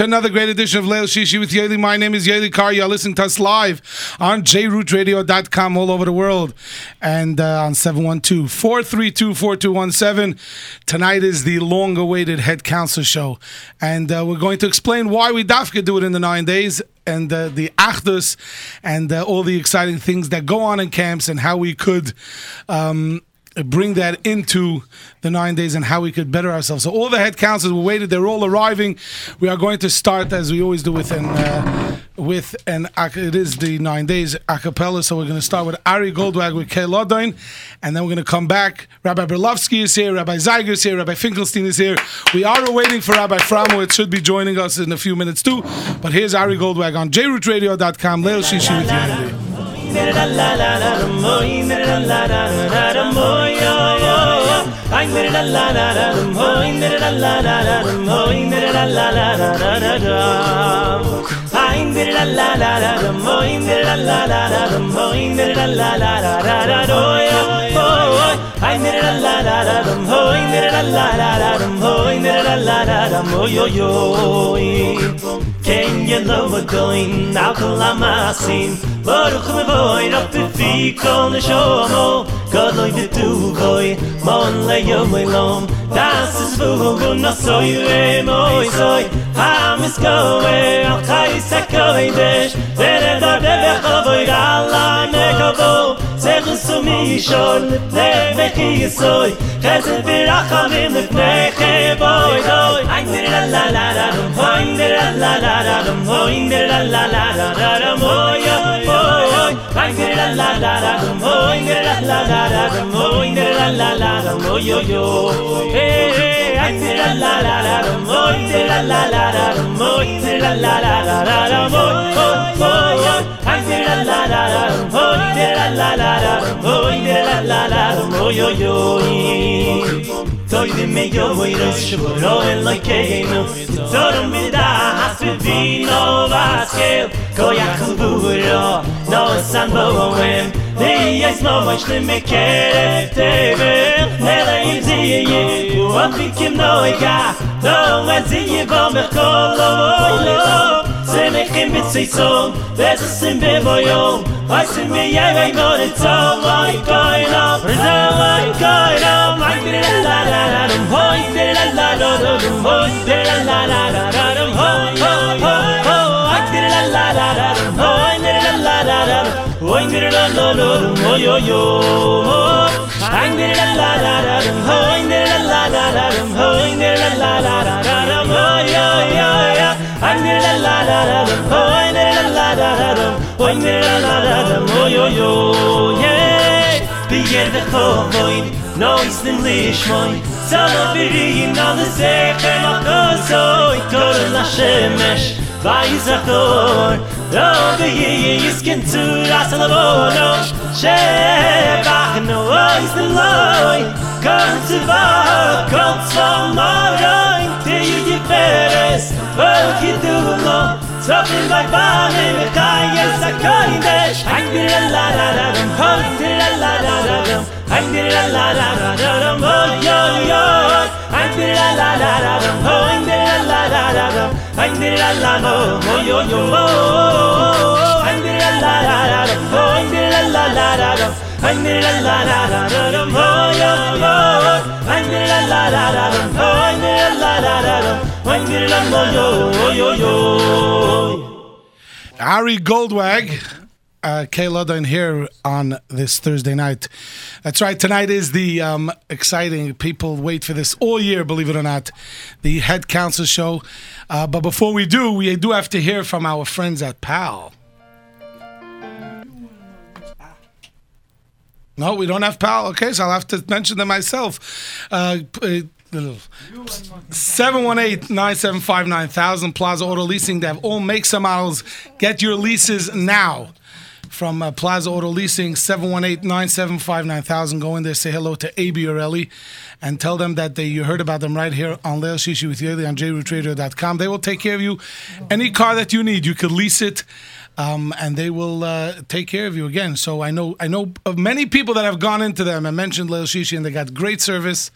to another great edition of Leil Shishi with Yoely. My name is Yoely Kar. You're listening to us live on jrootradio.com all over the world and uh, on 712-432-4217. Tonight is the long-awaited Head council Show. And uh, we're going to explain why we dafka do it in the nine days and uh, the achdus and uh, all the exciting things that go on in camps and how we could... Um, bring that into the nine days and how we could better ourselves. So all the head counselors were waited; they're all arriving. We are going to start as we always do with an uh, with an it is the nine days a cappella. So we're going to start with Ari Goldwag with Kay Lodain, and then we're going to come back. Rabbi Berlovsky is here, Rabbi Zeiger is here, Rabbi Finkelstein is here. We are waiting for Rabbi Framo. It should be joining us in a few minutes too. But here's Ari Goldwag on jrootradio.com. Leil Shishi with you. mir la la la la moi mir la la la la la moi yo yo ay mir la la la la moi mir la la la la moi mir la la la la la la ay mir la la la la moi mir la la la la moi mir la la la la la la Ay mir la la la la dum ho ay mir la la la la dum ho ay mir la la la dum ho yo yo Can you love a going now call am asin Baruch me voy rot te fi kon shomo God loy de tu goy mon le yo me lom. Das is vu go no soy re moy soy. Ham is go we al khay sakoy desh. Der der der khoy la ne go zen zum mich schon wechge soy kes wir a kham in de neche boy doy ein sil la la la zum hoyn der la la la zum hoyn der la la la la moyo hoy ein sil la la la zum hoyn der la la la zum hoyn der la la la Toy de me yo voy a shvoro en la keino Todo mi da vino vaschel ko yakuburo no san boem ni yes mo moch le mekeret tever nele im ziye u afikim no ya no maziye vom kholo lo ze mekhim bitsisom vet sim bevoyom ay sim yay vay mor tsol ay kayna rza ay kayna ay la la la hoy la la la hoy la la la la la la la la yo yo I'm there la la la la oh I'm la la la la la la I'm there la la la la oh yo yo yo I'm there la la la la oh I'm there la la la la oh I'm there la la la la oh yo yo yeah be here the hoy no is the lish moy son of the in on the second of the so it goes la shemesh Vay do de ye ye is kin tu as la bono she bach no is the loy kan tu va kan so ma ra te ye di peres Vol ki tu no so bi ba ba ne me kai ye sa ka ni de la la la la han di la la la la han di la la la la ba yo yo han di la la la la ba Ein dir la la Hoi yo yo no yo yo yo Ari Goldwag, uh, Kay Ludden here on this Thursday night. That's right. Tonight is the um, exciting. People wait for this all year, believe it or not. The head council show. Uh, but before we do, we do have to hear from our friends at PAL. No, we don't have PAL. Okay, so I'll have to mention them myself. Uh, 718-975-9000 Plaza Auto Leasing. They have all makes and models. Get your leases now from uh, Plaza Auto Leasing, 718-975-9000. Go in there, say hello to A.B. Orelli, and tell them that they, you heard about them right here on Leil Shishi with Yoely on jrootradio.com. They will take care of you. Any car that you need, you could lease it. Um, and they will uh, take care of you again. So I know I know of many people that have gone into them and mentioned Leil Shishi, and they got great service.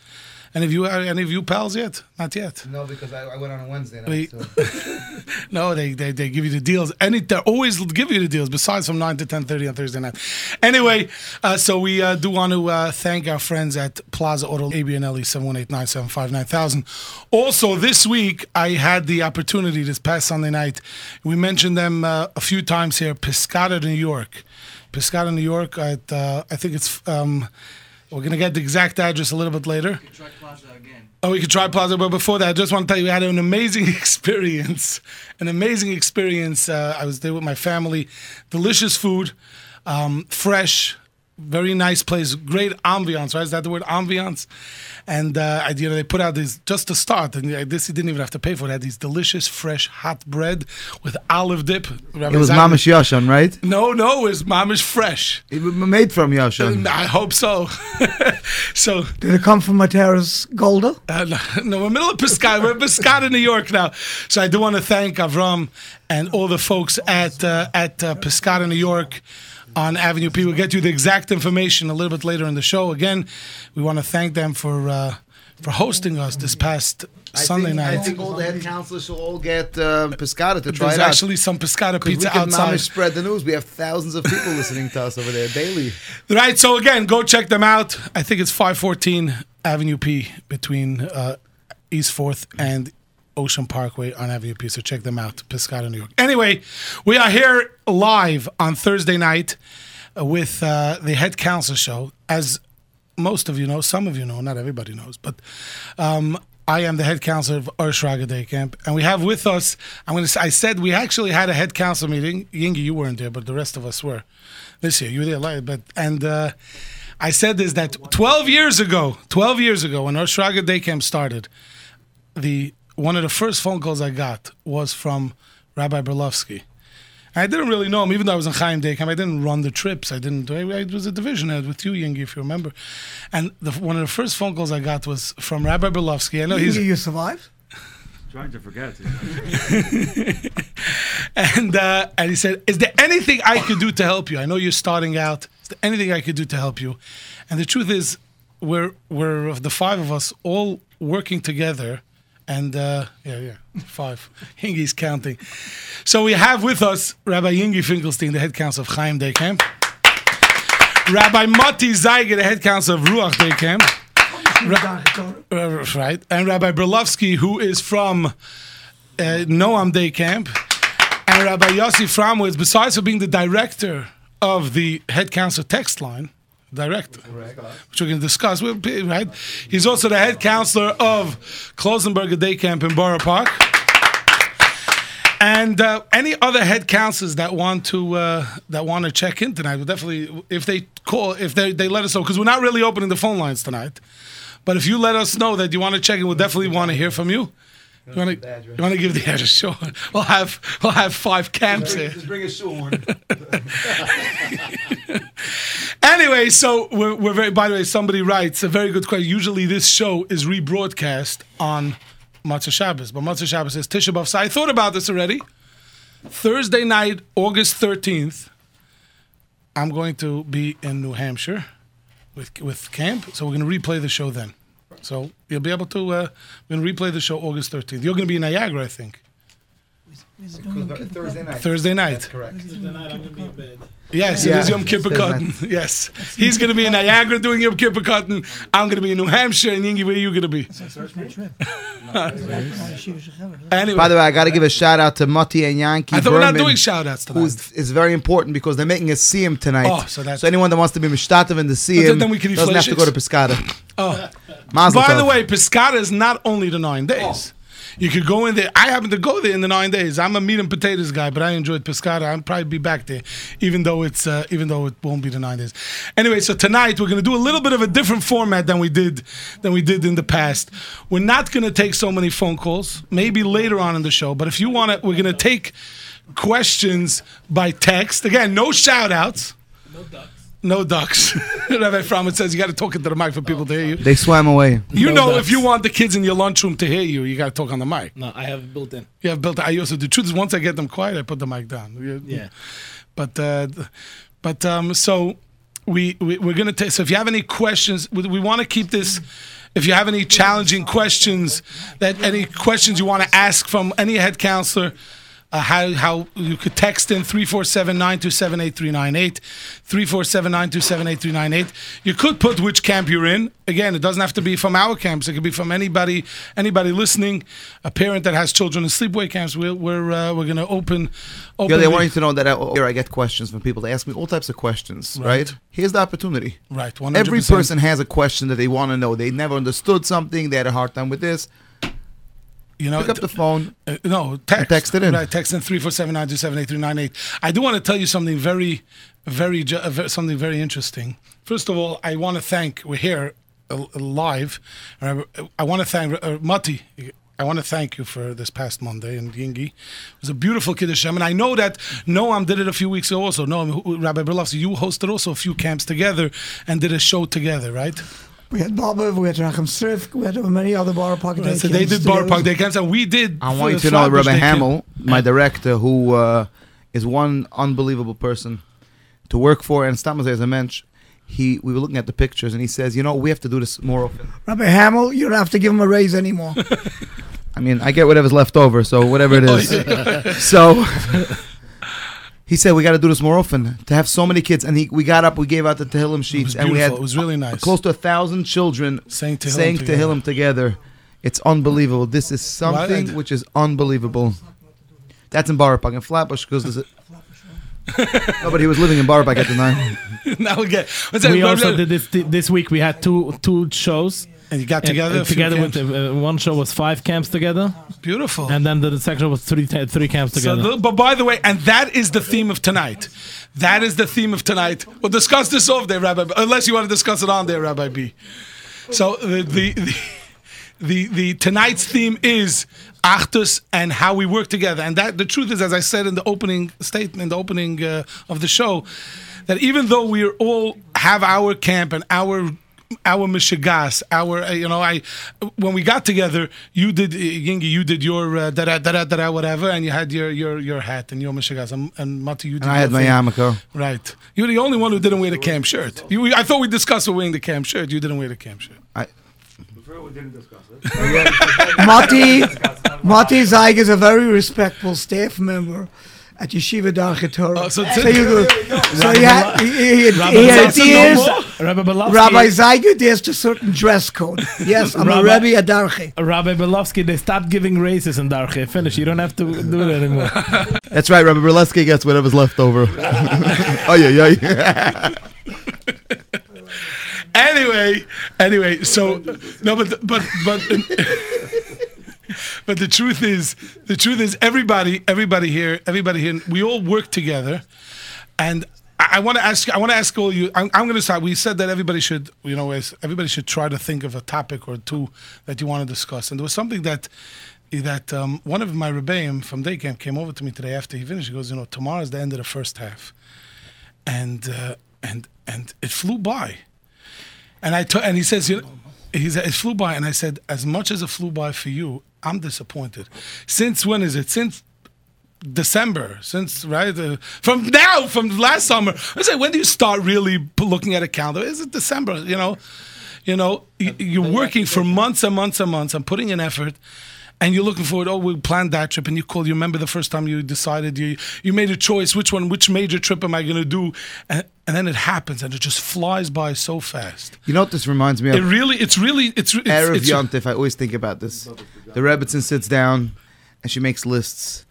Any of you, any of you pals yet? Not yet. No, because I, I went on a Wednesday night. No, they, they they give you the deals. Any they always give you the deals. Besides from nine to ten thirty on Thursday night. Anyway, uh, so we uh, do want to uh, thank our friends at Plaza Auto ABNLE seven one eight nine seven five nine thousand. Also, this week I had the opportunity this past Sunday night. We mentioned them uh, a few times here. Piscata, New York. Piscata, New York. At uh, I think it's. Um, we're gonna get the exact address a little bit later. Oh, we could try Plaza, but before that, I just want to tell you, I had an amazing experience. An amazing experience. Uh, I was there with my family. Delicious food, um, fresh, very nice place, great ambiance. Right? Is that the word ambiance? And uh, you know, they put out these just to start, and uh, this you didn't even have to pay for. They had these delicious, fresh, hot bread with olive dip. It was Mamish Yashan, right? No, no, it was mamish fresh. It was made from Yashan. I hope so. so Did it come from Matera's Golda? Uh, no, no, we're in middle of Piscata. We're in Piscata, New York now. So I do want to thank Avram and all the folks at uh, at uh, Piscata, New York, on Avenue P. We'll get you the exact information a little bit later in the show. Again, we want to thank them for uh, for hosting us this past Sunday think, night. I think all the head counselors should all get uh, Pescata to try There's it out. actually some Piscata 'Cause we can outside. Spread the news. We have thousands of people listening to us over there daily. Right. So again, go check them out. I think it's 514 Avenue P between uh, East Fourth and Ocean Parkway on Avenue P. So check them out, Piscata, New York. Anyway, we are here live on Thursday night with uh, the Head Council Show. As most of you know, some of you know, not everybody knows, but um, I am the head counselor of Ohr Shraga Day Camp, and we have with us. I'm going to. I said we actually had a head council meeting. Yingi, you weren't there, but the rest of us were. This year, you were there, but and uh, I said this that 12 years ago, 12 years ago, when Ohr Shraga Day Camp started, the one of the first phone calls I got was from Rabbi Berlovsky. I didn't really know him, even though I was in Chaim Day Camp. I didn't run the trips. I didn't. I, I was a division head with you, Yingi, if you remember. And the, one of the first phone calls I got was from Rabbi Berlovsky. I know he's You, you survived? Trying to forget. and uh, and he said, "Is there anything I could do to help you? I know you're starting out. Is there anything I could do to help you?" And the truth is, we're we're the five of us all working together, and uh, yeah, yeah, five. Yingi's counting. So we have with us Rabbi Yingi Finkelstein, the head counsel of Chaim Day Camp. Rabbi Mati Zeiger, the head counsel of Ruach Day Camp. Uh, right, and Rabbi Berlovsky, who is from uh, Noam Day Camp, and Rabbi Yossi Framwitz, besides for being the director of the head council text line, director, which we're going to discuss, we'll right? He's also the head counselor of Klausenberger Day Camp in Borough Park. And uh, any other head counselors that want to uh, that want to check in tonight, we'll definitely if they call if they, they let us know because we're not really opening the phone lines tonight. But if you let us know that you want to check in, we'll definitely want to hear from you. You want to you want to give the address? Sure. We'll have we'll have five camps here. Just bring a shoehorn. Anyway, so we're, we're very. By the way, somebody writes a very good question. Usually, this show is rebroadcast on Matzah Shabbos, but Matzah Shabbos is Tisha B'av. So I thought about this already. Thursday night, August thirteenth, I'm going to be in New Hampshire with with camp, so we're going to replay the show then. So you'll be able to. Uh, we're going to replay the show August thirteenth. You're going to be in Niagara, I think, Thursday night. Thursday night. Correct. Yes, Yeah. it is Yom Kippur Thursday cotton. Yes, he's going to be in Niagara doing Yom Kippur cotton. I'm going to be in New Hampshire, and Yingi, where are you going to be? Anyway, By the way, I got to give a shout out to Mati and Yankee. I thought we're not doing shout outs tonight. Who's is very important because they're making a siyum tonight. Oh, so that's- anyone that wants to be mishtatev in the siyum then we can eat doesn't have to go to Piscata. Oh. Mazel By the way, Piscata is not only the nine days. You could go in there. I happen to go there in the nine days. I'm a meat and potatoes guy, but I enjoyed Piscata. I'll probably be back there, even though it's uh, even though it won't be the nine days. Anyway, so tonight we're going to do a little bit of a different format than we did than we did in the past. We're not going to take so many phone calls. Maybe later on in the show, but if you want to, we're going to take questions by text. Again, no shout outs. No ducks. Rabbi Frommett says you got to talk into the mic for people to hear you. They swam away. You No know, ducks. if you want the kids in your lunchroom to hear you, you got to talk on the mic. No, I have it built in. You have built. I also the truth is once I get them quiet, I put the mic down. You- Yeah. But uh, but um, so we, we we're gonna take. So if you have any questions, we, we want to keep this. If you have any challenging questions, that any questions you want to ask from any head counselor. Uh, how how you could text in 347-927-8398, 347-927-8398. You could put which camp you're in. Again, it doesn't have to be from our camps. It could be from anybody anybody listening, a parent that has children in sleepaway camps. We're we're uh, we're going to open open Yeah, they the- want you to know that I, here I get questions from people. They ask me all types of questions, right? Right. Here's the opportunity. right 100%. Every person has a question that they want to know. They never understood something. They had a hard time with this. You know Pick up the phone. Uh, no, text. text it in. Right, text in three four seven nine two seven eight three nine eight. I do want to tell you something very, very, uh, something very interesting. First of all, I want to thank. We're here uh, live. Uh, I want to thank uh, Mati. I want to thank you for this past Monday and Yingi. It was a beautiful Kiddush Hashem. And I know that Noam did it a few weeks ago also. Noam, Rabbi Berlovsky, you hosted also a few camps together and did a show together, right? We had Baba, we had Racham Srif, we had many other bar pocket Right, so they did Bar Park Day camps and we did. I want you to know Flatbush Rabbi Day camp. Hamill, my director, who uh, is one unbelievable person to work for, and Stamas as a mensch. He, we were looking at the pictures, and he says, "You know, we have to do this more often." Rabbi Hamill, you don't have to give him a raise anymore. I mean, I get whatever's left over, so whatever it Oh, so he said we got to do this more often to have so many kids. And he, we got up, we gave out the Tehillim It was sheets, and we had it was really nice. close to a thousand children saying to saying Tehillim together. It's unbelievable. This is something Right. which is unbelievable. That's in Barpak and Flatbush because there's a. no, but he was living in Barpak at the time. now again, what's we also did this this week. We had two two shows and you got together. and together with the, uh, one show was five camps together, beautiful. and then the, the section was three three camps So together. the- but by the way, and that is the theme of tonight. That is the theme of tonight. We'll discuss this off there, Rabbi. Unless you want to discuss it on there, Rabbi B. So the the the, the, the tonight's theme is Achdus and how we work together. And that the truth is, as I said in the opening statement, the opening uh, of the show, that even though we all have our camp and our our mishigas, our uh, you know, I when we got together, you did uh, Yingi, you did your uh, da da da da da whatever, and you had your your your hat and your mishigas, and, and Mati, you did And I your had my thing. yarmulke. Right, you're the only one who didn't wear the camp shirt. You, I thought we discussed wearing the camp shirt. You didn't wear the camp shirt. I, Before we didn't discuss it. Mati, Mati Zeig is a very respectful staff member at Yeshiva Darche Torah. Oh, so- so you go, so he, had, he, he, Rabbi he Belovsky- adheres, Rabbi Belovsky, Rabbi Zeig adheres to certain dress code. Yes, I'm Rabbi- a Rebbe at Darche. Rabbi Belovsky, they stopped giving raises in Darche. Finish. You don't have to do it anymore. that's right. Rabbi Berleski gets whatever's left over. oh yeah, yeah. anyway, anyway, so no, but but but but the truth is, the truth is, everybody, everybody here, everybody here, we all work together, and. I want to ask. I want to ask all you. I'm, I'm going to start. We said that everybody should, you know, everybody should try to think of a topic or two that you want to discuss. And there was something that that um, one of my rebbeim from day camp came over to me today after he finished. He goes, you know, tomorrow's the end of the first half, and uh, and and it flew by. And I t- and he says, you know, he said, it flew by, and I said, as much as it flew by for you, I'm disappointed. Since when is it? Since December, since right uh, from now, from last summer. I say, when do you start really looking at a calendar? Is it December? You know, you know, you're working for months and months and months I'm putting in effort. And you're looking forward. Oh, we planned that trip, and you called. You remember the first time you decided you you made a choice. Which one? Which major trip am I going to do? And, and then it happens, and it just flies by so fast. You know what this reminds me of? It really, it's really, it's it's, Erev it's Yontif, I always think about this. The Rebbitzin sits down and she makes lists.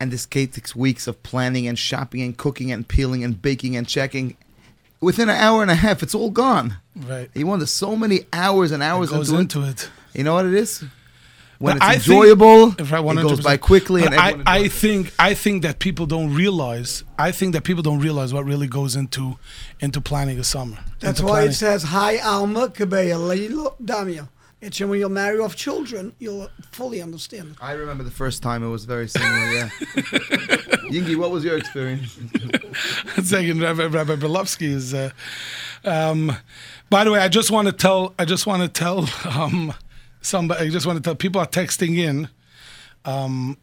And this takes weeks of planning and shopping and cooking and peeling and baking and checking. Within an hour and a half, it's all gone. right. You wonder so many hours and hours It goes into, into it. it. You know what it is? When But I it's think- enjoyable, If I it goes 100%. by quickly. And I, I think I think that people don't realize. I think that people don't realize what really goes into into planning a summer. That's why planning- it says, Hi Alma Kabeya Leilo Damia. It's when you'll marry off children, you'll fully understand. I remember the first time it was very similar, yeah. Yingi, what was your experience? Second, Rabbi, Rabbi Belovsky is. Uh, um, by the way, I just want to tell. I just want to tell um, somebody. I just want to tell people are texting in. Um,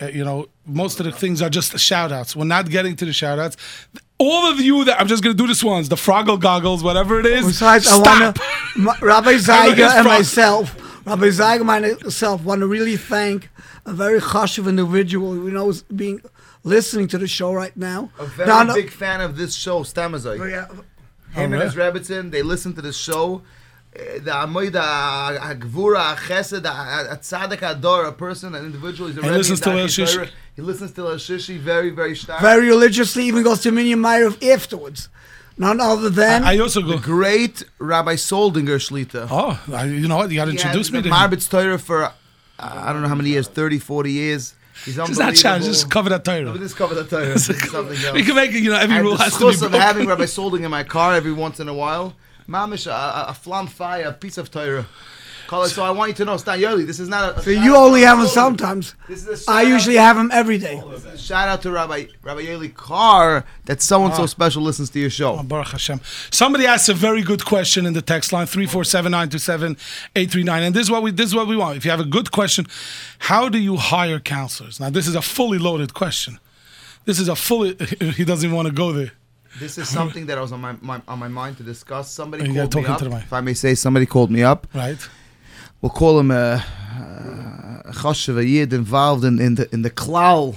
uh, you know, most of the things are just shout outs. We're not getting to the shout outs. All of you that I'm just going to do this once, the Froggle goggles, whatever it is. Besides, stop. I want to, Rabbi Zeiger and myself Rabbi Zeigerman himself want to really thank a very chashuv individual who knows being listening to the show right now. A very Now, no- big fan of this show, Stamazai. Yeah, Him and Alright. his Rebbitzin, they listen to the show. The Amoida, a uh, Gvura, a uh, Chesed, a- a Tzaddik Ador, a person, an individual, he's a He listens to a El Shishi. He listens to El Shishi very, very stark. very religiously, even goes to Minyan Meyer afterwards. None other than I also the go. great Rabbi Soldinger Shlita. Oh, I, you know what? You got to introduce had me the to him. Marbitz Torah for, uh, I don't know how many years, 30, 40 years. He's Just unbelievable. not challenge. Just cover that No, Just cover that Torah. Something else. We can make it. You know, every and rule the has to be schus of broken. having Rabbi Solding in my car every once in a while. Mamish, a, a, a flam fire, a piece of Torah. Call. So I want you to know, Stan Yoli, this is not a. so you only have them sometimes. This is a I shout usually out, have them every day. shout out to Rabbi Rabbi Yoely Kar that someone Ah. so special listens to your show. Oh, Baruch Hashem. Somebody asked a very good question in the text line three four seven nine two seven eight three nine, and this is what we this is what we want. If you have a good question, how do you hire counselors? Now, this is a fully loaded question. This is a fully. He doesn't even want to go there. This is something that I was on my, my on my mind to discuss. Somebody You gotta called me up. If I may say, somebody called me up. Right? We'll call him a, a a yid involved in, in the in the klal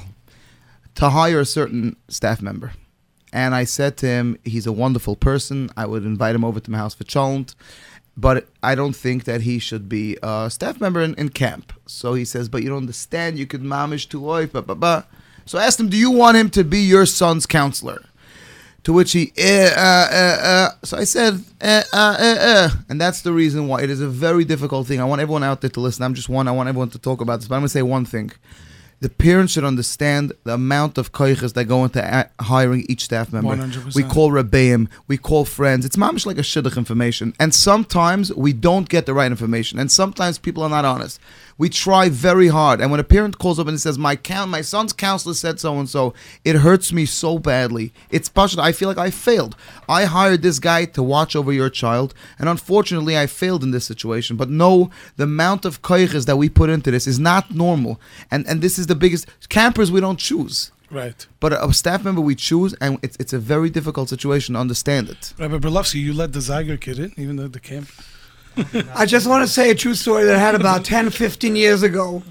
to hire a certain staff member. And I said to him, he's a wonderful person. I would invite him over to my house for cholent, but I don't think that he should be a staff member in, in camp. So he says, but you don't understand. You could mamish to wife, blah, blah, blah. So I asked him, do you want him to be your son's counselor? To which he, eh, uh, uh, uh. so I said, eh, uh, eh, uh. and that's the reason why it is a very difficult thing. I want everyone out there to listen. I'm just one. I want everyone to talk about this, but I'm gonna say one thing: the parents should understand the amount of koiches that go into a- hiring each staff member. 100%. We call rebbeim, we call friends. It's mamish like a shidduch information, and sometimes we don't get the right information, and sometimes people are not honest. We try very hard, and when a parent calls up and says, "My count, my son's counselor said so and so," it hurts me so badly. It's passionate. I feel like I failed. I hired this guy to watch over your child, and unfortunately, I failed in this situation. But no, the amount of koiches that we put into this is not normal, and and this is the biggest campers we don't choose. Right. But a, a staff member we choose, and it's, it's a very difficult situation to understand it. Rabbi Berlovsky, you let the Zeiger kid in, even though the camp. I just want to say a true story that I had about 10, 15 years ago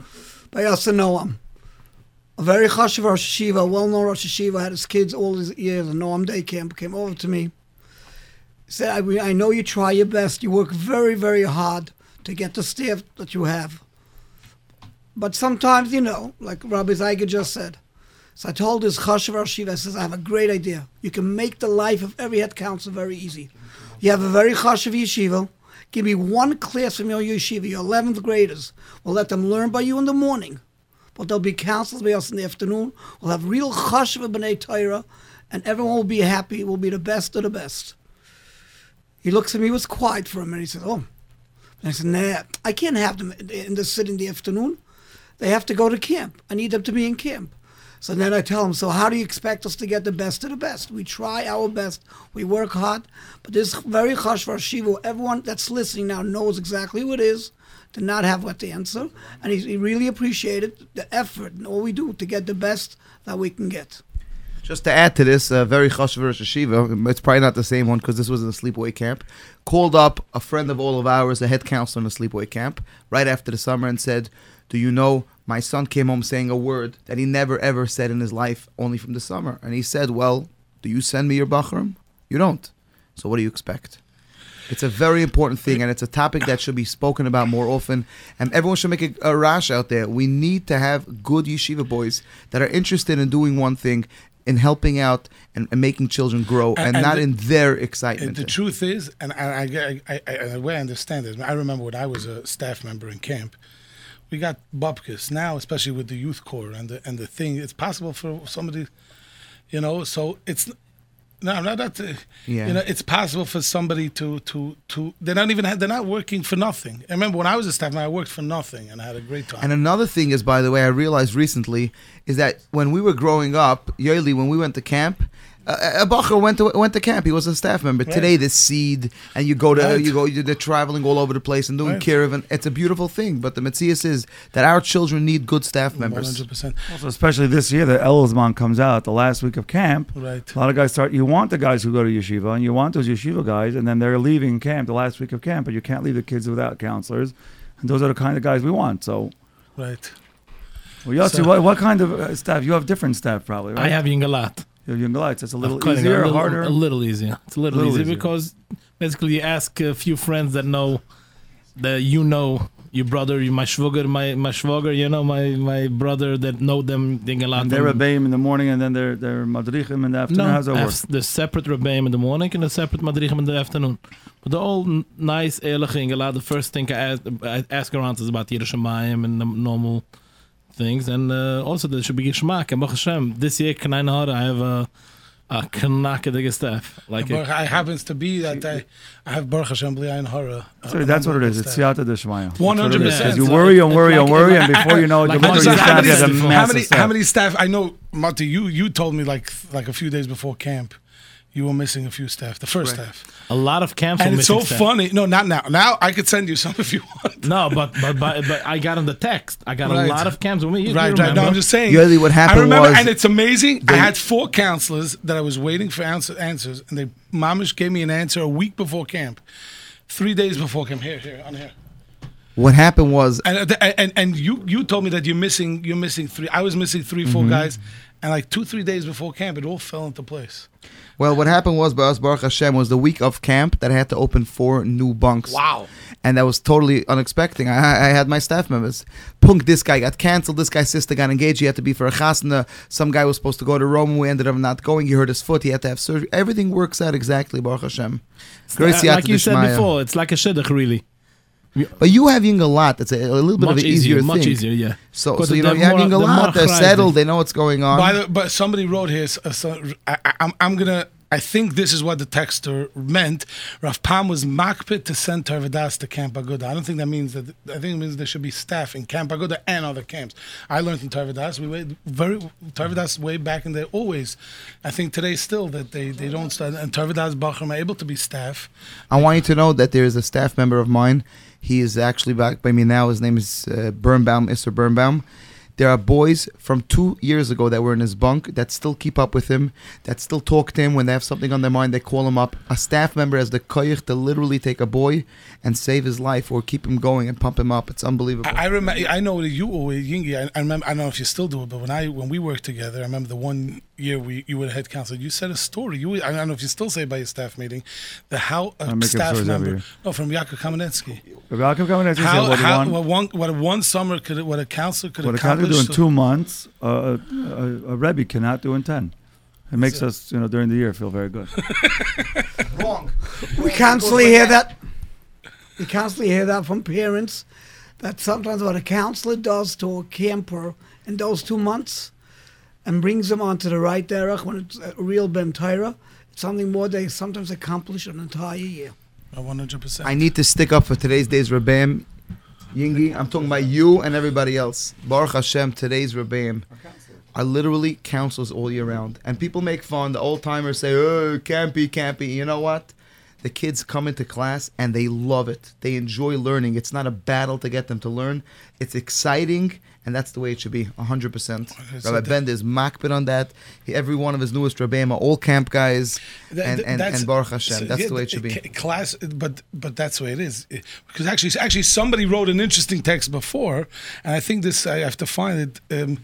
by Yasser Noam. A very chashuv Rosh Hashiva, well-known Rosh Hashiva, had his kids all his years, a Noam Day camp, came over to me. He said, I, I know you try your best. You work very, very hard to get the staff that you have. But sometimes, you know, like Rabbi Zeiger just said. So I told this chashuv Rosh Hashiva, I says, I have a great idea. You can make the life of every head council very easy. You have a very chashuv yeshiva. Give me one class from your yeshiva, your 11th graders. We'll let them learn by you in the morning. But there'll be councils by us in the afternoon. We'll have real chashuv b'nei Torah, and everyone will be happy. We'll be the best of the best. He looks at me, was quiet for a minute. He says, Oh. And I said, Nah, I can't have them in the city in the afternoon. They have to go to camp. I need them to be in camp. So then I tell him, so how do you expect us to get the best of the best? We try our best. We work hard. But this very chash Shiva, everyone that's listening now knows exactly who it is to not have what the answer. And he, really appreciated the effort and all we do to get the best that we can get. Just to add to this, uh, very chashuv Rosh Hashiva, it's probably not the same one because this was in a sleepaway camp, called up a friend of all of ours, a head counselor in a sleepaway camp, right after the summer and said, do you know, my son came home saying a word that he never ever said in his life, only from the summer. And he said, well, do you send me your bachram? You don't. So what do you expect? It's a very important thing, and it's a topic that should be spoken about more often. And everyone should make a, a rash out there. We need to have good yeshiva boys that are interested in doing one thing, in helping out and, and making children grow, and, And- and not the- in their excitement. the truth is, and I, I, I, I, the way I understand it, I remember when I was a staff member in camp, we got bupkis now, especially with the youth corps and the and the thing. It's possible for somebody, you know. So it's no, not that. Uh, Yeah. You know, it's possible for somebody to to to. They're not even. They're not working for nothing. I remember when I was a staff member, I worked for nothing, and I had a great time. And another thing is, by the way, I realized recently is that when we were growing up, Yoeli, when we went to camp, uh, a bacher went to went to camp. He was a staff member. Right. Today, the seed, and you go to Right. you go. They're traveling all over the place and doing Right. kirov, and it's a beautiful thing. But the Metzias is that our children need good staff members. hundred percent. Also, especially this year, the Elzman comes out the last week of camp. Right. A lot of guys start. You want the guys who go to yeshiva, and you want those yeshiva guys, and then they're leaving camp the last week of camp, but you can't leave the kids without counselors. and those are the kind of guys we want. So, Right. well, Yossi, So- what, what kind of uh, staff? You have different staff, probably, right? I have Yingalat. You have young lights. It's a little easier, a little, harder. A little easier. It's a little, Little easier, easier. because basically you ask a few friends that know that you know your brother, my shvoger, my my shvoger, you know my my brother that know them Yingalat. and they're Rebbeim in the morning, and then they're they're Madrichim in the afternoon. No, How's that work? there's separate Rebbeim in the morning and a separate Madrichim in the afternoon. But they're all nice, eerlijk ingeladen. The first thing I ask, I ask around is about Yerushalayim and the normal things. And uh, also there should be Gishmak. And Baruch Hashem, this year, Kanai Nahara, I have a, a knackadige staff. Like Baruch- it, happens to be that I, I have Baruch Hashem B'li Ayin Hara. uh, So that's what it is. staff. It's Siyata Deshmaya. 100%. Because you worry and worry and worry, and before you know it, like the Mati winter you how many- have a how massive staff. how many staff? I know, Mati. You you told me like like a few days before camp, you were missing a few staff. The first staff, a lot of camps and it's so staff. funny. No, not now. Now I could send you some if you want. No, but, but but but I got on the text. I got Right. a lot of camps with me. You, you right, right. No. I'm just saying. Usually what happened I remember, was and it's amazing. they- I had four counselors that I was waiting for answer, answers, and they mamish gave me an answer a week before camp, three days before camp. Here, here, on here. What happened was And uh, and and you you told me that you're missing you're missing three. I was missing 3 4 guys, and like two three days before camp, it all fell into place. well, what happened was by us Baruch Hashem was the week of camp that I had to open four new bunks. Wow. and that was totally unexpected. I, I had my staff members. Punk, this guy got canceled. This guy's sister got engaged. He had to be for a chasna. Some guy was supposed to go to Rome. We ended up not going. He hurt his foot. He had to have surgery. Everything works out exactly, Baruch Hashem. Grace Uh, like you said before, it's like a shidduch, really. But you have Ying a lot. That's a, a little bit Much of an easier, easier, much thing. easier, yeah. So, so you they're know, you have more- Ying a they're lot. more They're settled. They know what's going on. By the, but somebody wrote here. Uh, so, I, I, I'm I'm gonna. I think this is what the texter meant. Rav Pam was makpit to send Torah Vodaas to Camp Aguda. I don't think that means that. I think it means there should be staff in Camp Aguda and other camps. I learned in Torah Vodaas. We wait very Torah Vodaas way back in there. Always, I think today still that they they don't start. And Torah Vodaas Bachram are able to be staff. I want you to know that there is a staff member of mine. He is actually back by me now. His name is uh, Birnbaum, Mr. Birnbaum. There are boys from two years ago that were in his bunk that still keep up with him, that still talk to him when they have something on their mind. They call him up. A staff member has the koyach to literally take a boy and save his life or keep him going and pump him up. It's unbelievable. I, I remember. I know that you Yingi. I, I remember. I don't know if you still do it, but when I when we worked together, I remember the one year we you were the head counselor. You said a story. You I don't know if you still say it by your staff meeting, the how a I make up staff member. No, from Yaakov Kamenetsky. Rav coming at How, what how one, what one what one summer could what a counselor could what a counter accomplish. do in two months, uh, a, a, a Rebbe cannot do in ten. It makes us, you know, during the year feel very good. Wrong. We constantly hear that. We constantly hear that from parents that sometimes what a counselor does to a camper in those two months and brings them onto the right derech when it's a real ben Torah, it's something more they sometimes accomplish an entire year. One hundred percent. I need to stick up for today's day's Rebbeim. Yingi, I'm talking about you and everybody else. Baruch Hashem, today's Rebbeim are literally counselors all year round. And people make fun. The old timers say, oh, can't be, can't be. You know what? The kids come into class and they love it. They enjoy learning. It's not a battle to get them to learn. It's exciting, and that's the way it should be, 100%. It's Rabbi Bender is makbid on that. He, every one of his newest Rebbeim are all camp guys. And, and, that's- and Baruch Hashem. so, That's yeah, the way it should be. Class, but but that's the way it is. Because actually, actually, somebody wrote an interesting text before, and I think this I have to find it. Um,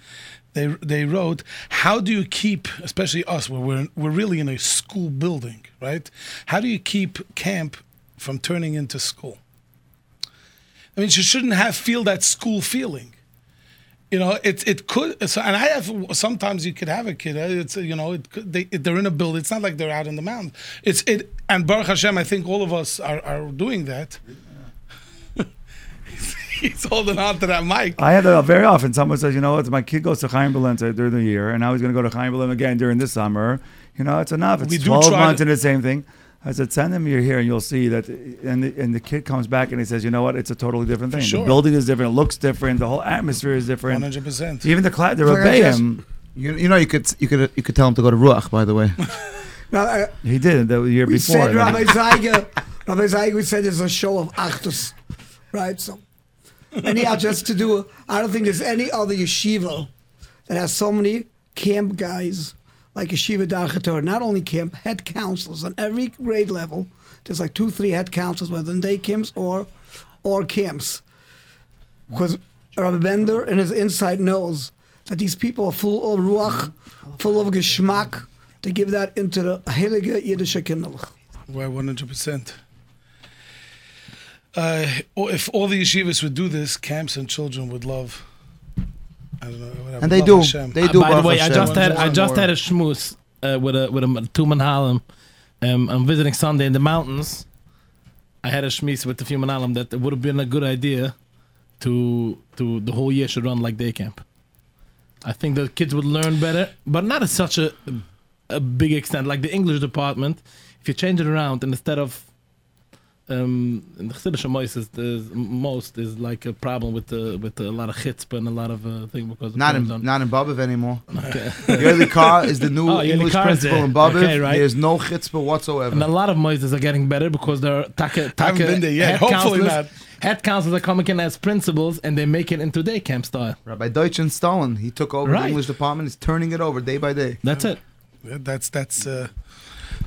they they wrote, "How do you keep, especially us, where we're we're really in a school building, right? How do you keep camp from turning into school? I mean, you shouldn't have feel that school feeling." You know, it it could. So, and I have sometimes you could have a kid. It's you know, it could, they they're in a building. It's not like they're out in the mountains. It's it. And Baruch Hashem, I think all of us are, are doing that. He's holding on to that mic. I have that very often. Someone says, you know what, my kid goes to Chaim Balenta during the year, and now he's going to go to Chaim Balim again during the summer. You know, it's enough. It's We 12 months to- and the same thing. I said, send him here, here, and you'll see that. And the, and the kid comes back and he says, you know what, it's a totally different thing. sure. The building is different, it looks different, the whole atmosphere is different. hundred percent. Even the class, the Like I just- Rebbeim, You, you know, you could you could you could tell him to go to Ruach. By the way, Now, uh, he did the year we before. said Rabbi Zeiger, Rabbi Zeiger, we said it's a show of actors, right? So, anyhow, just to do, I don't think there's any other yeshiva that has so many camp guys like Yeshiva Darche Torah, not only camp, head counselors on every grade level. There's like two, three head counselors, whether in day camps or or camps. because Rabbi Bender in his insight knows that these people are full of ruach, full of geschmack, to give that into the heilige Yiddische Kinderlich. Why 100%. Uh, if all the yeshivas would do this, camps and children would love. I don't know. whatever, And they love do. Hashem. They Uh, do. by the Baruch way, I just had I just had a schmooze uh, with a with a two manalim. Um, I'm visiting Sunday in the mountains. I had a schmees with the few manalim that it would have been a good idea to to the whole year should run like day camp. I think the kids would learn better, but not at such a a big extent. Like the English department, if you change it around and instead of um, the Chassidish Moises, the most is like a problem with the with a lot of chutzpah and a lot of uh, thing because Not in parents not in Babiv anymore. don't- okay. Yoely Kar is the new Oh, English Carr principal in Babiv. Okay, right. There's no chutzpah whatsoever. And a lot of Moises are getting better because they're taka, taka I haven't been there yet. head Hopefully counselors, not. Head counselors are coming in as principals and they make it into day camp style. Rabbi Deutsch and Stalin, he took over Right. the English department. He's turning it over day by day. That's it. That's that's uh,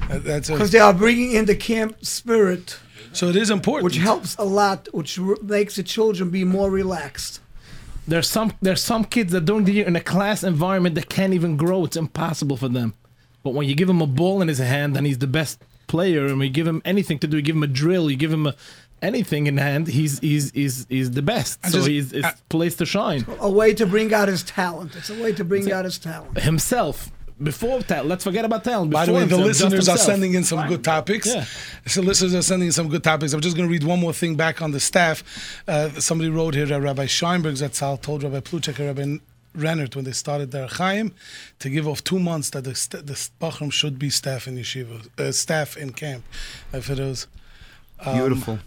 that's Because they are bringing in the camp spirit, so it is important. which helps a lot, which r- makes the children be more relaxed. There's some there's some kids that during the year in a class environment that can't even grow. It's impossible for them. But when you give him a ball in his hand and he's the best player, and we give him anything to do, you give him a drill, you give him a, anything in hand, he's he's he's he's the best. I so just- he's it's I- place to shine. A way to bring out his talent. It's a way to bring out his talent. Himself before talent. Let's forget about talent. By the way, the listeners are sending in some good topics. Yeah. So listeners are sending in some good topics. I'm just going to read one more thing back on the staff. Uh, somebody wrote here that Rabbi Scheinberg Zatzal told Rabbi Pluchek and Rabbi Rennert when they started their Chaim to give off two months that the, st- the Bachram should be staff in yeshiva, uh, staff in camp. If it is. Um, Beautiful.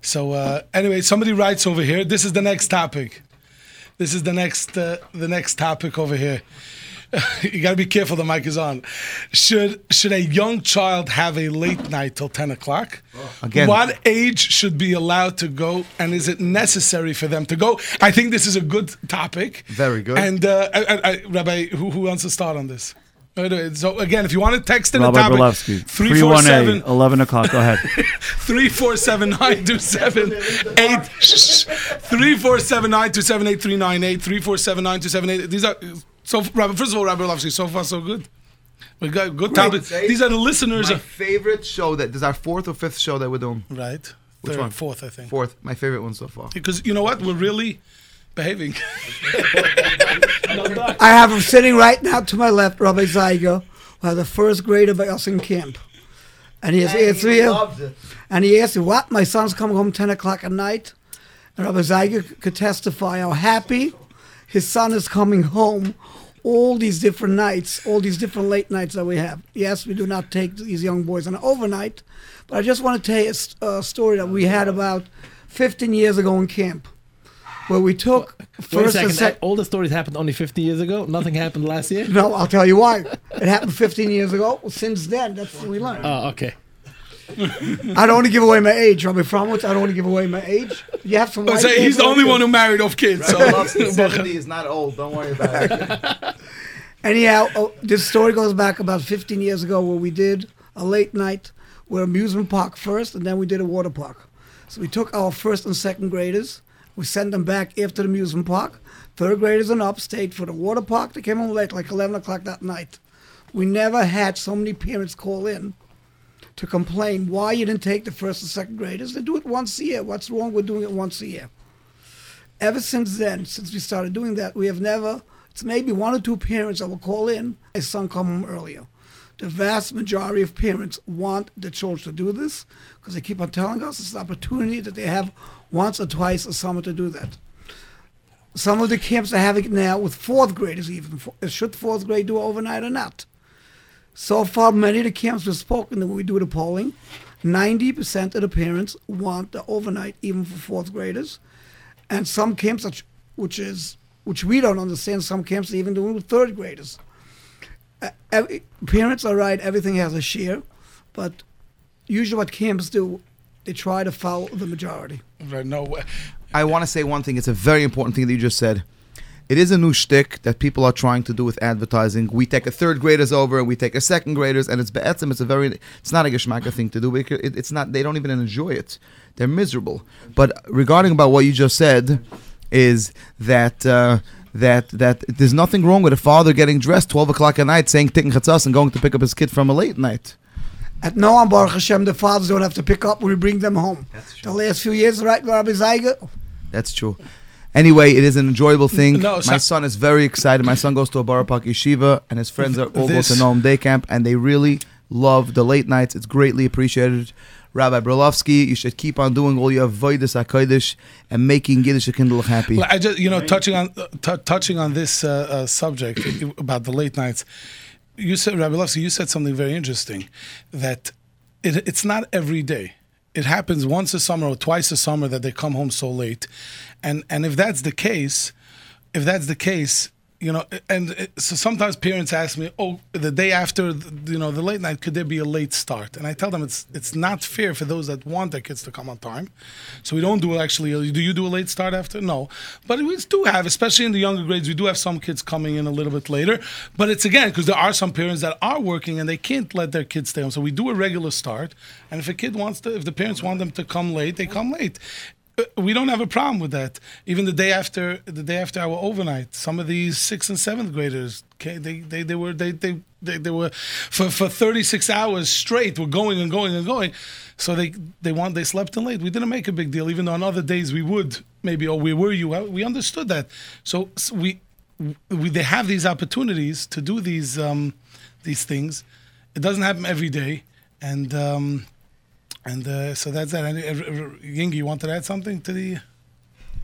So uh, anyway, somebody writes over here. This is the next topic. This is the next uh, the next topic over here. you got to be careful. The mic is on. Should should a young child have a late night till ten o'clock? Again. what age should be allowed to go, and is it necessary for them to go? I think this is a good topic. Very good. And uh, I, I, I, Rabbi, who, who wants to start on this? Uh, So again, if you want to text in a Rabbi topic, Berlevsky. three four seven 11 o'clock. Go ahead. Three four seven nine two seven eight. Three four seven nine two seven eight three nine eight. Three four seven nine two seven eight. These are so. Rabbi, first of all, Rabbi Lavsky, so far so good. We got good topics. These are the listeners. My favorite show that this is our fourth or fifth show that we're doing. right. Which Third, one? Fourth, I think. Fourth, my favorite one so far. Because you know what, we're really behaving. I have him sitting right now to my left, Rabbi Zeiger, who has the first grader by us in camp. And he has asked me, and he asked me, what? My son's coming home 10 o'clock at night? And Rabbi Zeiger could testify how happy his son is coming home all these different nights, all these different late nights that we have. Yes, we do not take these young boys on an overnight, but I just want to tell you a a, story that we had about 15 years ago in camp, where we took Wait a first second. and second. All the stories happened only 15 years ago. Nothing happened last year. No, I'll tell you why. It happened 15 years ago. Well, since then, that's what we learned. Oh, okay. I don't want to give away my age, Rabbi Fromowitz. I don't want to give away my age. You have some. Say he's the only there. one who married off kids. So. Seventy is not old. Don't worry about it. Anyhow, oh, this story goes back about 15 years ago where we did a late night with amusement park first, and then we did a water park. So we took our first and second graders, we sent them back after the amusement park. Third graders and up stayed for the water park. They came home late, like 11 o'clock that night. We never had so many parents call in to complain why you didn't take the first and second graders. They do it once a year. What's wrong with doing it once a year? Ever since then, since we started doing that, we have never, it's maybe one or two parents that will call in, my son come home earlier. The vast majority of parents want the children to do this because they keep on telling us it's an opportunity that they have once or twice a summer to do that. Some of the camps are having it now with fourth graders even. Should fourth grade do overnight or not? So far, many of the camps we've spoken to when we do the polling, 90% of the parents want the overnight even for fourth graders. And some camps, which, which is which we don't understand, some camps are even doing with third graders. Uh, every, parents are right, everything has a share, but usually what camps do, they try to follow the majority. Right, no way. I want to say one thing. It's a very important thing that you just said. It is a new shtick that people are trying to do with advertising. We take a third graders over, and we take a second graders, and it's be'etzim. It's a very, it's not a geschmacka thing to do. It, it's not. They don't even enjoy it. They're miserable. But regarding about what you just said, is that uh, that that there's nothing wrong with a father getting dressed 12 o'clock at night, saying Tikkun Chatzas and going to pick up his kid from a late night. At Noam Baruch Hashem, the fathers don't have to pick up. We bring them home. The last few years, right, Rabbi Zeiger? That's true. Anyway, it is an enjoyable thing. No, My so- son is very excited. My son goes to a Borough Park yeshiva, and his friends are all go This- to Noam Day Camp, and they really love the late nights. It's greatly appreciated. Rabbi Brolovsky, you should keep on doing all your avodas hakodesh and making Yiddish Kindle happy. Well, I just you know touching on uh, t- touching on this uh, uh, subject about the late nights. You said Rabbi Lefsky, you said something very interesting that it, it's not every day. It happens once a summer or twice a summer that they come home so late, and and if that's the case, if that's the case, you know, and it, so sometimes parents ask me, "Oh, the day after, you know, the late night, could there be a late start?" And I tell them it's it's not fair for those that want their kids to come on time. So we don't do actually. Do you do a late start after? No, but we do have, especially in the younger grades, we do have some kids coming in a little bit later. But it's again because there are some parents that are working and they can't let their kids stay home. So we do a regular start, and if a kid wants to, if the parents want them to come late, they come late uh, we don't have a problem with that. Even the day after the day after our overnight, some of these sixth and seventh graders, okay, they they, they were they, they they they were for for 36 hours straight were going and going and going. So they they want they slept in late. We didn't make a big deal, even though on other days we would maybe. Oh, where were you? We understood that. So, s we we they have these opportunities to do these um, these things. It doesn't happen every day, and. Um, and uh, so that's that. And, uh, uh, you wanted to add something to the?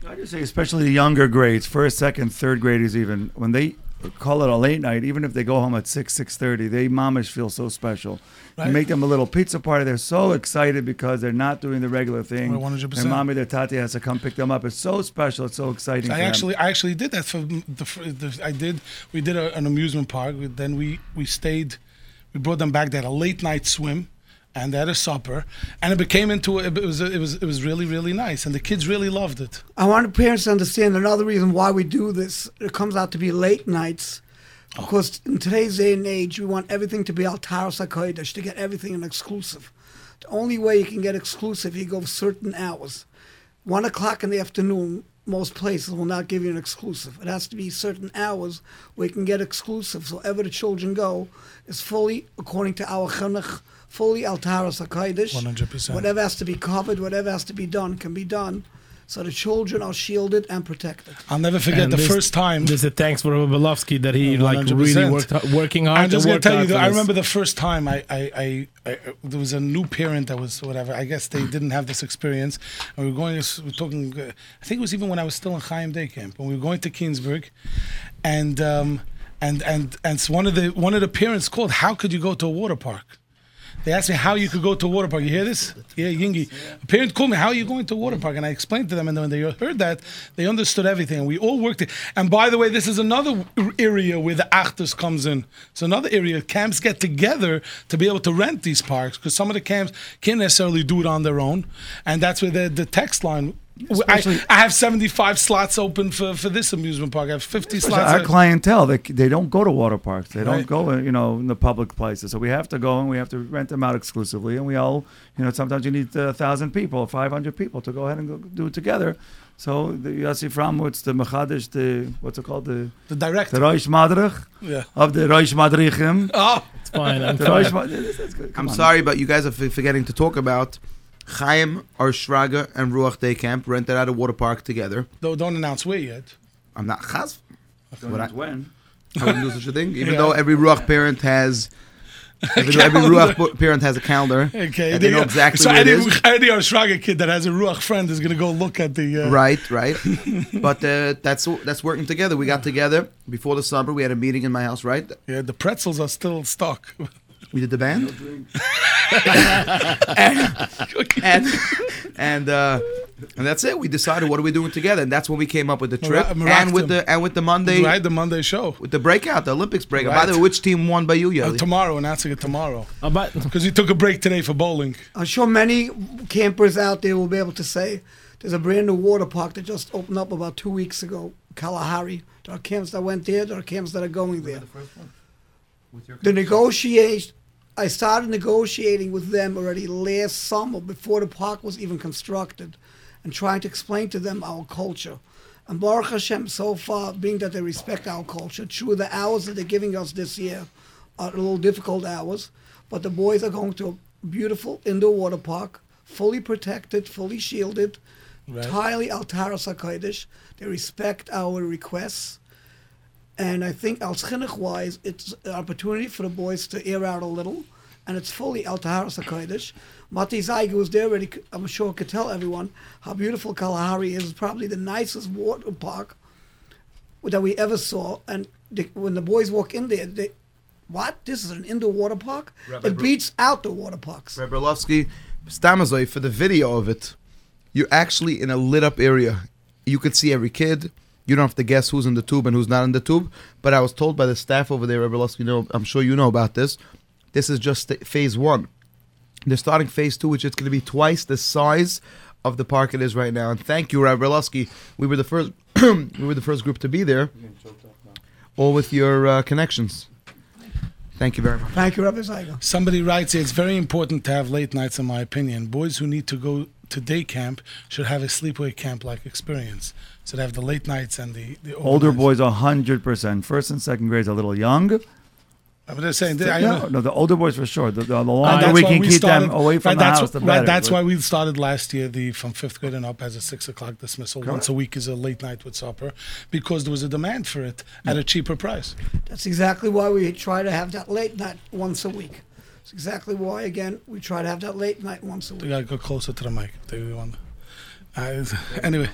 I just say, especially the younger grades, first, second, third graders, even when they call it a late night, even if they go home at six, six thirty, they mamish feel so special. Right. You make them a little pizza party. They're so excited because they're not doing the regular thing. Right, 100%. Their mommy, their tati has to come pick them up. It's so special. It's so exciting. I for them. actually, I actually did that for the. the I did. We did a, an amusement park. Then we we stayed. We brought them back. They had a late night swim, and they had a supper, and it became into. It was it was it was really really nice, and the kids really loved it. I want parents to understand another reason why we do this. It comes out to be late nights. Because oh. in today's day and age, we want everything to be Al Taharas HaKodesh, to get everything in exclusive. The only way you can get exclusive, you go certain hours. One o'clock in the afternoon, most places will not give you an exclusive. It has to be certain hours where you can get exclusive. So ever the children go is fully, according to our chinuch, fully Al Taharas HaKodesh. 100%. Whatever has to be covered, whatever has to be done, can be done. So the children are shielded and protected. I'll never forget And the this- first time. This is thanks for Belovsky that he like 100%. really worked working hard. I'm just to gonna tell you. That I remember the first time I, I, I, I, there was a new parent that was whatever. I guess they didn't have this experience, and we were going. We were talking. uh, I think it was even when I was still in Chaim Day Camp, when we were going to Kingsburg, and um, and and and so one of the one of the parents called. How could you go to a water park? They asked me how you could go to a water park. You hear this? Yeah, Yingi. A parent called me, how are you going to a water park? And I explained to them, and when they heard that, they understood everything. And we all worked it. And by the way, this is another area where the Achdus comes in. It's another area. Camps get together to be able to rent these parks because some of the camps can't necessarily do it on their own. And that's where the, the text line. I, I have 75 slots open for, for this amusement park. I have 50 slots. Our clientele, they, they don't go to water parks. They don't Right. go, you know, in the public places. So we have to go and we have to rent them out exclusively. And we all, you know, sometimes you need uh, a thousand people, five hundred people to go ahead and go do it together. So the Yossi Framwitz, the Mechadish, the what's it called, the the director, the director. Madrich Yeah. of the Roish Madrichim. Oh, It's fine. I'm The fine. Roish Madrich. that's I'm sorry, but you guys are forgetting to talk about Chaim, Ohr Shraga, and Ruach Day Camp rented out a water park together. don't, don't announce where yet. I'm not chaz. Don't What I- when. I wouldn't do such a thing. Even Yeah. though every Ruach parent has, even though every Ruach parent has a calendar, Okay, and they know exactly so where it any, is. any Ohr Shraga kid that has a Ruach friend is going to go look at the. Uh, Right, right. but uh, that's that's working together. We got together before the summer. We had a meeting in my house, right? Yeah, the pretzels are still stuck. We did the band, and and uh, and that's it. We decided what are we doing together, and that's when we came up with the trip Mara- and with the and with the Monday right, the Monday show. with the breakout, the Olympics breakout. By the way, which team won by you, Uh, tomorrow, announcing it tomorrow. About Because we took a break today for bowling. I'm sure many campers out there will be able to say there's a brand new water park that just opened up about two weeks ago, Kalahari. There are camps that went there, there are camps that are going there. The negotiation, I started negotiating with them already last summer before the park was even constructed and trying to explain to them our culture. And Baruch Hashem, so far, being that they respect our culture, true, the hours that they're giving us this year are a little difficult hours, but the boys are going to a beautiful indoor water park, fully protected, fully shielded, Right. entirely Al Taharas HaKodesh. They respect our requests. And I think al wise, it's an opportunity for the boys to air out a little, and it's fully Al Taharas HaKodesh. Mati Zeiger was there already, I'm sure could tell everyone how beautiful Kalahari is. It's probably the nicest water park that we ever saw. And the, when the boys walk in there, they, what? This is an indoor water park? Rabbi it Bro- beats outdoor water parks. Rabbi Berlovsky, Stamazoi, for the video of it, you're actually in a lit up area. You could see every kid. You don't have to guess who's in the tube and who's not in the tube. But I was told by the staff over there, Rabbi you know, I'm sure you know about this. This is just sta- phase one. They're starting phase two, which is going to be twice the size of the park it is right now. And thank you, Rabbi Berlovsky. We were the first. we were the first group to be there, all with your uh, connections. Thank you very much. Thank you, Rabbi Zeiger. Somebody writes here, it's very important to have late nights, in my opinion. Boys who need to go to day camp should have a sleepaway camp like experience. So they have the late nights and the, the Older overnights. boys, hundred percent. First and second grades a little young. But they're saying, I no, no, the older boys for sure. The, the, the And longer that's we why can keep started- them away from right, the that's, house, the right, better. that's But- why we started last year the from fifth grade and up as a six o'clock dismissal. Once a week is a late night with supper because there was a demand for it at a cheaper price. That's exactly why we try to have that late night once a week. It's exactly why, again, we try to have that late night once a week. We week. gotta go closer to the mic. Do you want? Uh, anyway,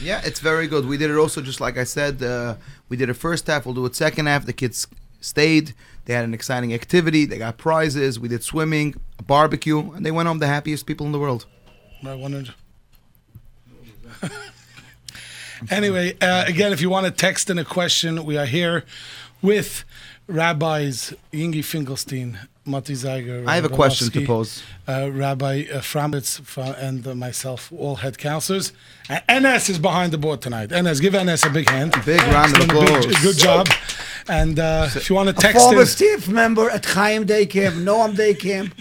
Yeah, it's very good. We did it also just like I said. Uh, we did a first half. We'll do a second half. The kids stayed. They had an exciting activity. They got prizes. We did swimming, a barbecue, and they went home the happiest people in the world. I wanted. anyway, uh, again, if you want to text in a question, we are here with rabbis Yingi Finkelstein, Mati Zeiger. I have a Rabbi question to pose. Uh, Rabbi uh, Framitz and uh, myself, all head counselors. And NS is behind the board tonight. NS, give NS a big hand. Big round of He's doing a big- applause. Good job. And uh, if you want to text A former in, staff member at Chaim Day Camp, Noam Day Camp,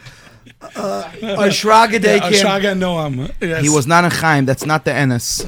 uh, Ohr Shraga Day yeah, Camp. Shaga Noam. Yes. He was not a Chaim. That's not the Ennis.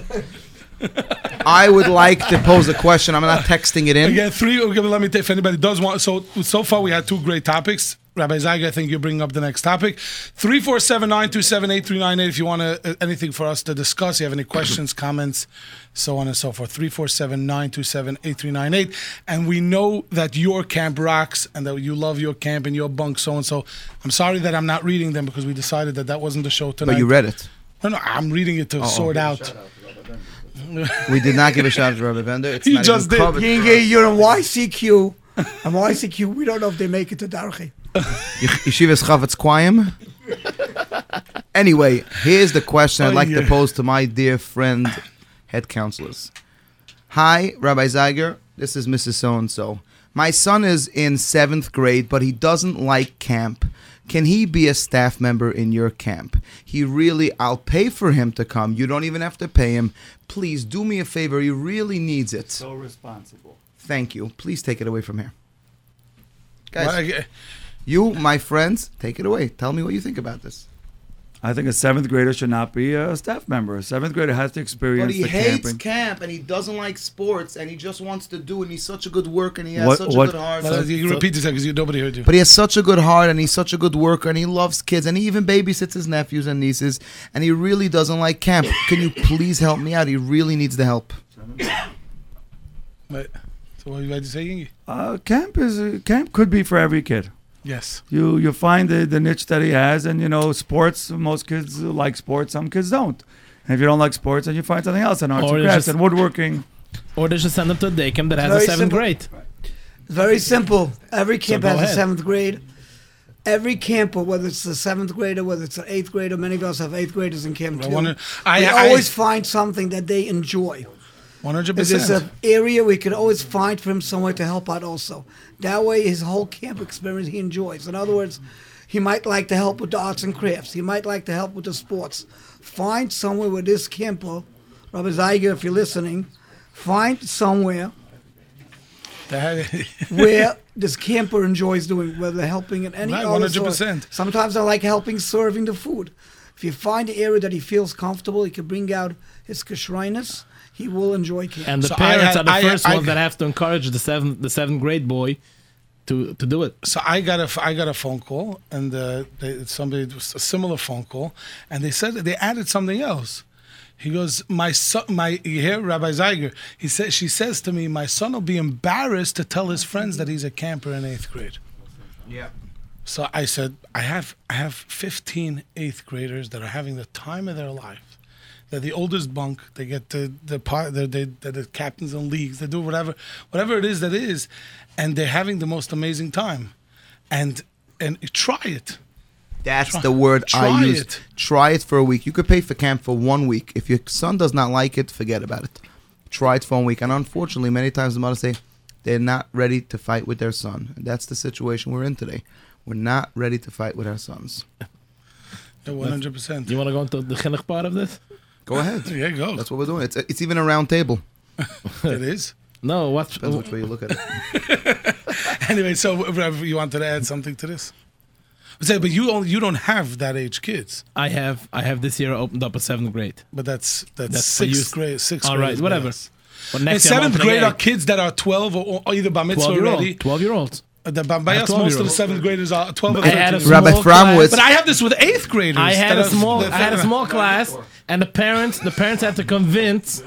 I would like to pose a question. I'm not texting it in. Again, three. Okay, let me take if anybody does want. So so far we had two great topics. Rabbi Zeiger, I think you're bringing up the next topic. Three four seven nine two seven eight three nine eight. If you want to, uh, anything for us to discuss, you have any questions, comments, so on and so forth. Three four seven nine two seven eight three nine eight. And we know that your camp rocks, and that you love your camp and your bunk, so and so. I'm sorry that I'm not reading them because we decided that that wasn't the show tonight. But you read it. No, no, I'm reading it to sort out. We did not give a shout out to Rabbi Bender. It's You not just even did. covered. Yinge, you're in YCQ. And YCQ, we don't know if they make it to Darche. Yeshivas Chofetz Chaim. Anyway, here's the question I'd Oh, like to oh, pose to my dear friend, head counselors. Hi, Rabbi Zeiger. This is Mrs. So and so. My son is in seventh grade, but he doesn't like camp. Can he be a staff member in your camp? He really, I'll pay for him to come. You don't even have to pay him. Please do me a favor. He really needs it. so responsible. Thank you. Please take it away from here. Guys, Well, I- you, my friends, take it away. Tell me what you think about this. I think a seventh grader should not be a staff member. A seventh grader has to experience But he the hates camping. camp and he doesn't like sports and he just wants to do and he's such a good worker and he has What- such what- a good heart. Well, you so- repeat this because nobody heard you. but he has such a good heart and he's such a good worker and he loves kids and he even babysits his nephews and nieces and he really doesn't like camp. Can you please help me out? He really needs the help. But, so what are you about to say, Uh, camp is uh, camp could be for every kid. Yes. You you find the, the niche that he has, and you know sports. Most kids like sports, some kids don't. And if you don't like sports, then you find something else, and arts Or and crafts and woodworking. Or they should send them to a day camp that has Very a seventh simple. grade. Very simple. Every camp go has a seventh grade. Every camper, whether it's the seventh grader, whether it's an eighth grader, many girls have eighth graders in camp I too. wonder- I- we I- always find something that they enjoy. One hundred If there's percent. an area we could always find for him somewhere to help out also. That way his whole camp experience he enjoys. In other words, he might like to help with the arts and crafts. He might like to help with the sports. Find somewhere where this camper, uh, Rabbi Zeiger, if you're listening, find somewhere where this camper enjoys doing, whether helping in any Right, other 100%. sort. Sometimes I like helping serving the food. If you find the area that he feels comfortable, he can bring out his kashreinus. He will enjoy camp. And the So I parents had- are the I- first I- ones that have to encourage the seventh the seventh grade boy to to do it. So I got a f- I got a phone call, and uh, they, somebody it was a similar phone call, and they said they added something else. He goes, my son, my you hear Rabbi Zeiger. He says she says to me, my son will be embarrassed to tell his friends that he's a camper in eighth grade. Yeah. So I said, I have I have 15 eighth graders that are having the time of their life. They're the oldest bunk. They get the the part. They're, they, they're the captains in leagues. They do whatever whatever it is that is, and they're having the most amazing time. And and try it. That's Try- the word I try use. it. Try it for a week. You could pay for camp for one week. If your son does not like it, forget about it. Try it for one week. And unfortunately, many times the mothers say they're not ready to fight with their son. And that's the situation we're in today. We're not ready to fight with our sons. One hundred percent. You want to go into the chinuch part of this? Go ahead. There you go. That's what we're doing. It's it's even a round table. it is. No, what's Depends which way you look at it. Anyway, so Rav, you wanted to add something to this? Say, but you only you don't have that age kids. I have I have this year opened up a seventh grade. But that's that's, That's sixth you. grade, sixth All grade. right, whatever. better. But And next year seventh grade are kids that are twelve or, or either bar mitzvah 12 year already. old, 12 year olds. Uh, The by I have us, 12 most year of the seventh graders are twelve or I had a thirteen. Rabbi small Framwitz- class. But I have this with eighth graders. I had that a are- small that- I had a small class and the parents the parents had to convince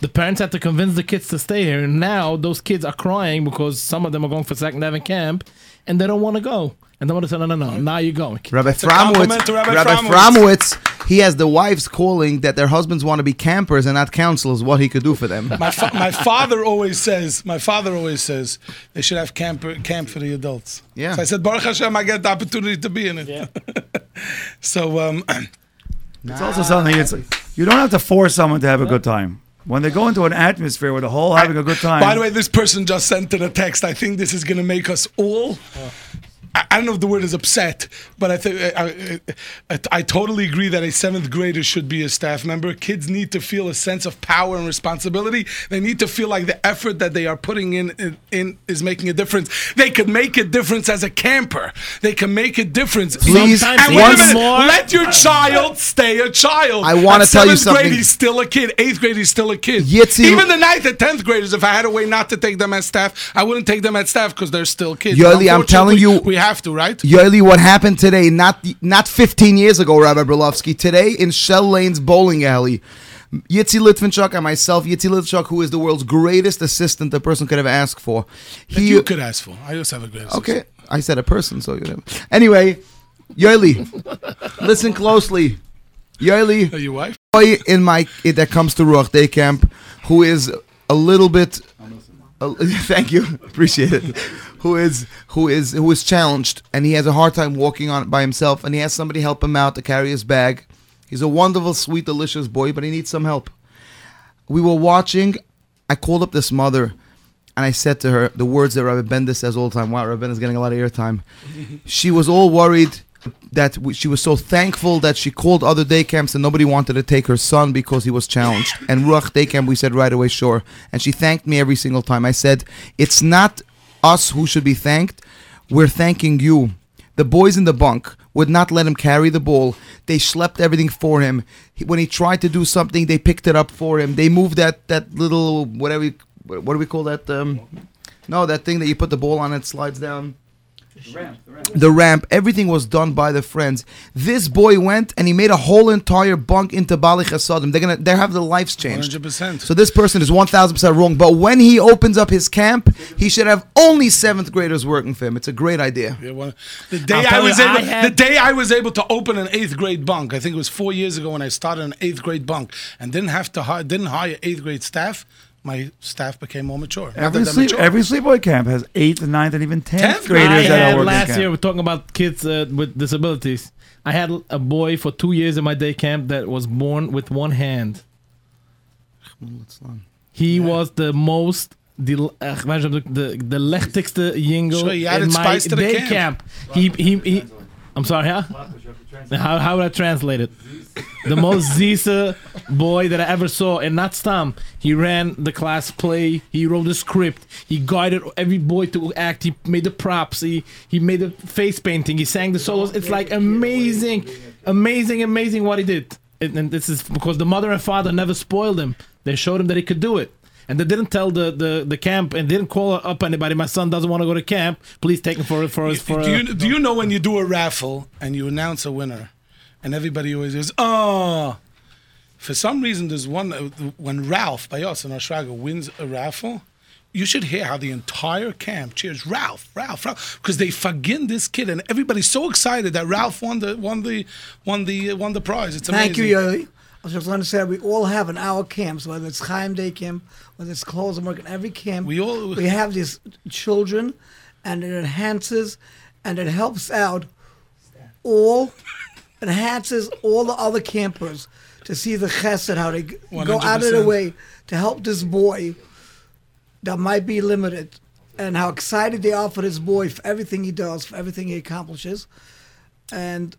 the parents had to convince the kids to stay here and now those kids are crying because some of them are going for second heaven camp and they don't want to go. And the mother said, No no no, now you're going. Rabbi a Framwitz, Rabbi Rabbi Framwitz. Framwitz, he has the wives calling that their husbands want to be campers and not counselors. What he could do for them. My, fa- my father always says, my father always says, they should have camp, camp for the adults. Yeah. So I said, Baruch Hashem, I get the opportunity to be in it. Yeah. so, um, It's also something. It's you don't have to force someone to have a good time. When they go into an atmosphere where the whole having a good time. by the way, this person just sent in a text. I think this is going to make us all. I, I don't know if the word is upset, but I think I, I, I totally agree that a seventh grader should be a staff member. Kids need to feel a sense of power and responsibility. They need to feel like the effort that they are putting in, in, in is making a difference. They can make a difference as a camper. They can make a difference. Please, and Sometimes wait a once- minute, more- let your child stay a child. I wanna tell you something. seventh grade, he's still a kid. Eighth grade, he's still a kid. Yitzi- Even the ninth and tenth graders, if I had a way not to take them as staff, I wouldn't take them as staff because they're still kids. Yoely, I'm telling you- we have to, right? Yoely, what happened today? Not not 15 years ago, Rabbi Berlovsky. Today in Shell Lane's bowling alley, Yitzi Litvinchuk and myself, Yitzi Litvinchuk, who is the world's greatest assistant a person could ever ask for. That you could ask for. I just have a great. Okay, I said a person, so you know. Anyway, Yoely, listen closely. Yoely, your wife? boy in my that comes to Ruach Day Camp, who is a little bit. uh, thank you, appreciate it. Who is who is who is challenged, and he has a hard time walking on by himself, and he has somebody help him out to carry his bag. He's a wonderful, sweet, delicious boy, but he needs some help. We were watching. I called up this mother, and I said to her the words that Rabbi Bender says all the time. Wow, Rabbi Bender's getting a lot of airtime. she was all worried that she was so thankful that she called other day camps and nobody wanted to take her son because he was challenged. And Ruach Day Camp, we said right away, sure. And she thanked me every single time. I said, it's not us who should be thanked. We're thanking you. The boys in the bunk would not let him carry the ball. They schlepped everything for him. When he tried to do something, they picked it up for him. They moved that that little whatever. you- What do we call that? Um, no, that thing that you put the ball on it slides down the ramp. Everything was done by the friends. This boy went and he made a whole entire bunk into Bali Chasadim. They're gonna they have their lives changed. 100%. So this person is one thousand percent wrong. But when he opens up his camp, he should have only seventh graders working for him. It's a great idea. Yeah, well, the day I'll I was you, able, I had- the day I was able to open an eighth grade bunk, I think it was four years ago when I started an eighth grade bunk and didn't have to hire, didn't hire eighth grade staff. My staff became more mature. Every sleep, mature. every sleepaway camp has eighth, ninth, and even tenth, Tenth graders I that are had working last camp. year. We're talking about kids uh, with disabilities. I had a boy for two years in my day camp that was born with one hand. He was the most the uh, the the, the lechtigste jingle Sure, in my spice to the day camp. camp. He, he he I'm sorry, huh? How how would I translate it? The most Zisa boy that I ever saw, and not Stam. He ran the class play. He wrote the script. He guided every boy to act. He made the props. He he made the face painting. He sang the solos. It's like amazing, amazing, amazing what he did. and, and this is because the mother and father never spoiled him. They showed him that he could do it. And they didn't tell the, the, the camp and didn't call up anybody. My son doesn't want to go to camp. Please take him for for for. do, a- you, do you know when you do a raffle and you announce a winner, and everybody always goes, "Oh." For some reason, there's one uh, when Ralph by us in Ohr Shraga wins a raffle. You should hear how the entire camp cheers Ralph, Ralph, Ralph, because they forgive this kid, and everybody's so excited that Ralph won the won the won the won the prize. It's amazing. Thank you, Yoely. I was just going to say we all have in our camps, whether it's Chaim Day camp, whether it's Klausenberg, in every camp, We all- we have these children, and it enhances and it helps out all enhances all the other campers to see the chesed how they g- go out of their way to help this boy that might be limited, and how excited they are for this boy for everything he does, for everything he accomplishes, and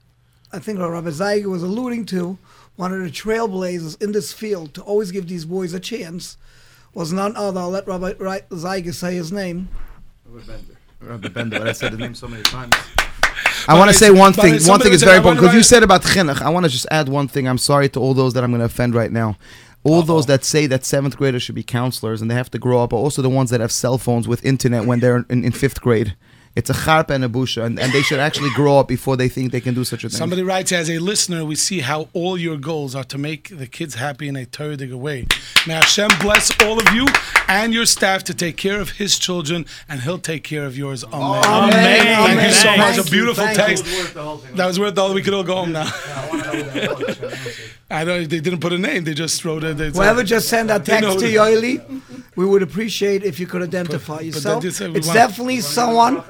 I think what Rabbi Zeiger was alluding to, one of the trailblazers in this field to always give these boys a chance was none other. I'll let Rabbi Ri- Zeiger say his name. Rabbi Bender, but I said the name so many times. I want to say one thing. One thing is very important because you said about chinuch. I want to just add one thing. I'm sorry to all those that I'm going to offend right now. All those that say that seventh graders should be counselors and they have to grow up are also the ones that have cell phones with internet when they're in, in fifth grade. It's a charpa and a busha, and, and they should actually grow up before they think they can do such a thing. Somebody writes, as a listener, we see how all your goals are to make the kids happy in a Torah way. May Hashem bless all of you and your staff to take care of His children, and He'll take care of yours. Amen. Oh, Amen. Thank you so much. Thank A beautiful Thank text. you. That was worth all. We could all go home now. I know they didn't put a name. They just wrote it. They- Whoever just sent that They know text to that- Yoely, we would appreciate if you could identify but yourself. that is- we It's want- definitely someone.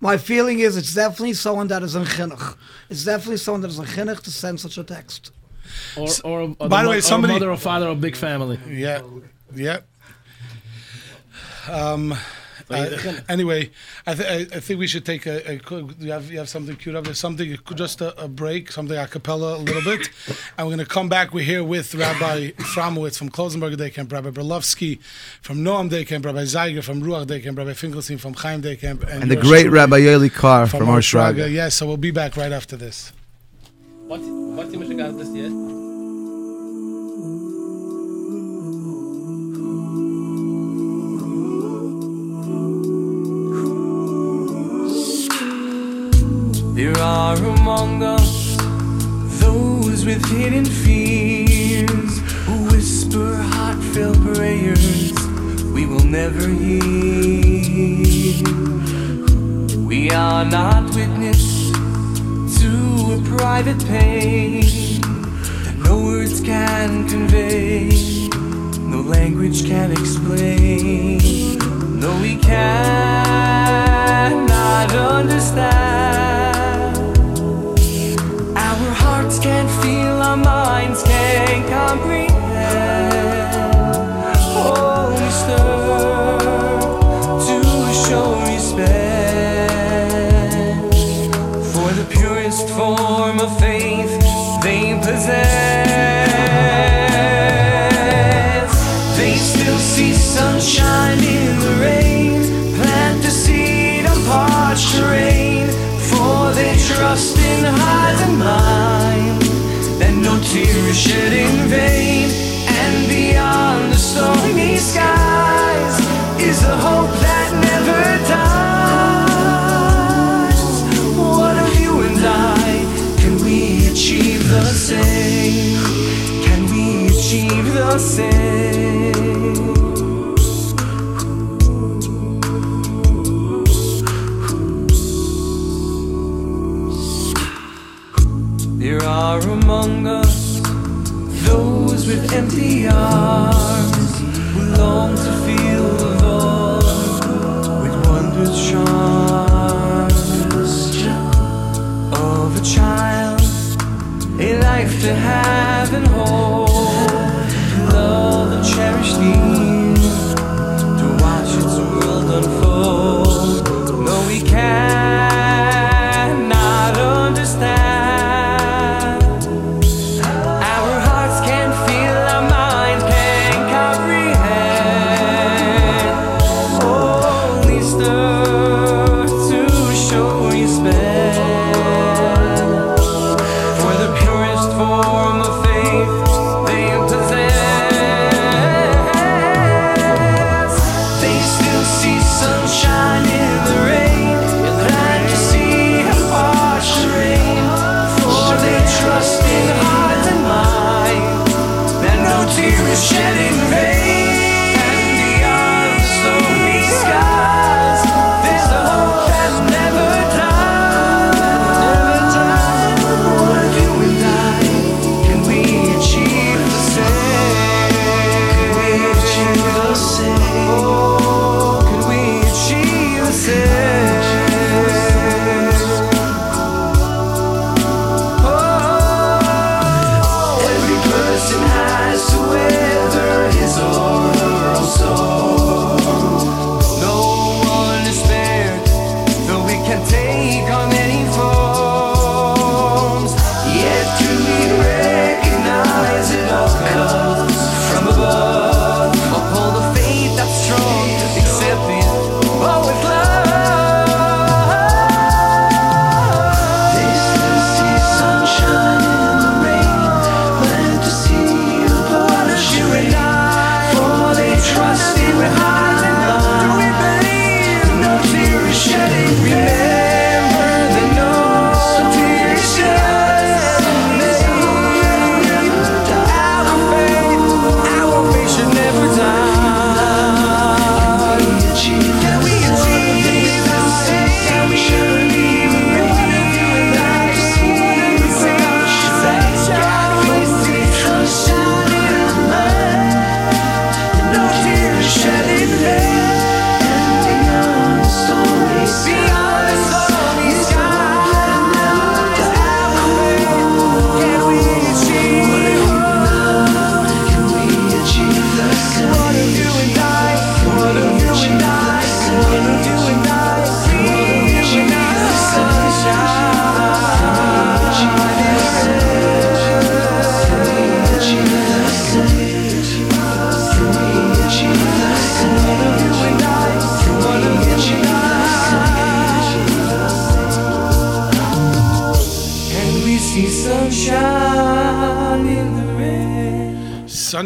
My feeling is it's definitely someone that is in chinuch. It's definitely someone that is in chinuch to send such a text. or, or, or By the way, mo- or somebody- mother or father or big family. Yeah, yeah. Um. Uh, anyway, I, th- I, I think we should take a. a quick- you have you have something queued up? There's something just a, a break, something a cappella a little bit, and we're gonna come back. We're here with Rabbi Framowitz from Klausenberger Day Camp, Rabbi Berlovsky from Noam Day Camp, Rabbi Zeiger from Ruach Day Camp, Rabbi Finkelstein from Chaim Day Camp, and the great truly Rabbi Yoely Kar from from Our Ohr Shraga. Shraga. Yes, so we'll be back right after this. What what you must got this yet? There are among us those with hidden fears who whisper heartfelt prayers we will never hear. We are not witness to a private pain that no words can convey, no language can explain. No, we cannot understand. Can't feel, our minds can't comprehend.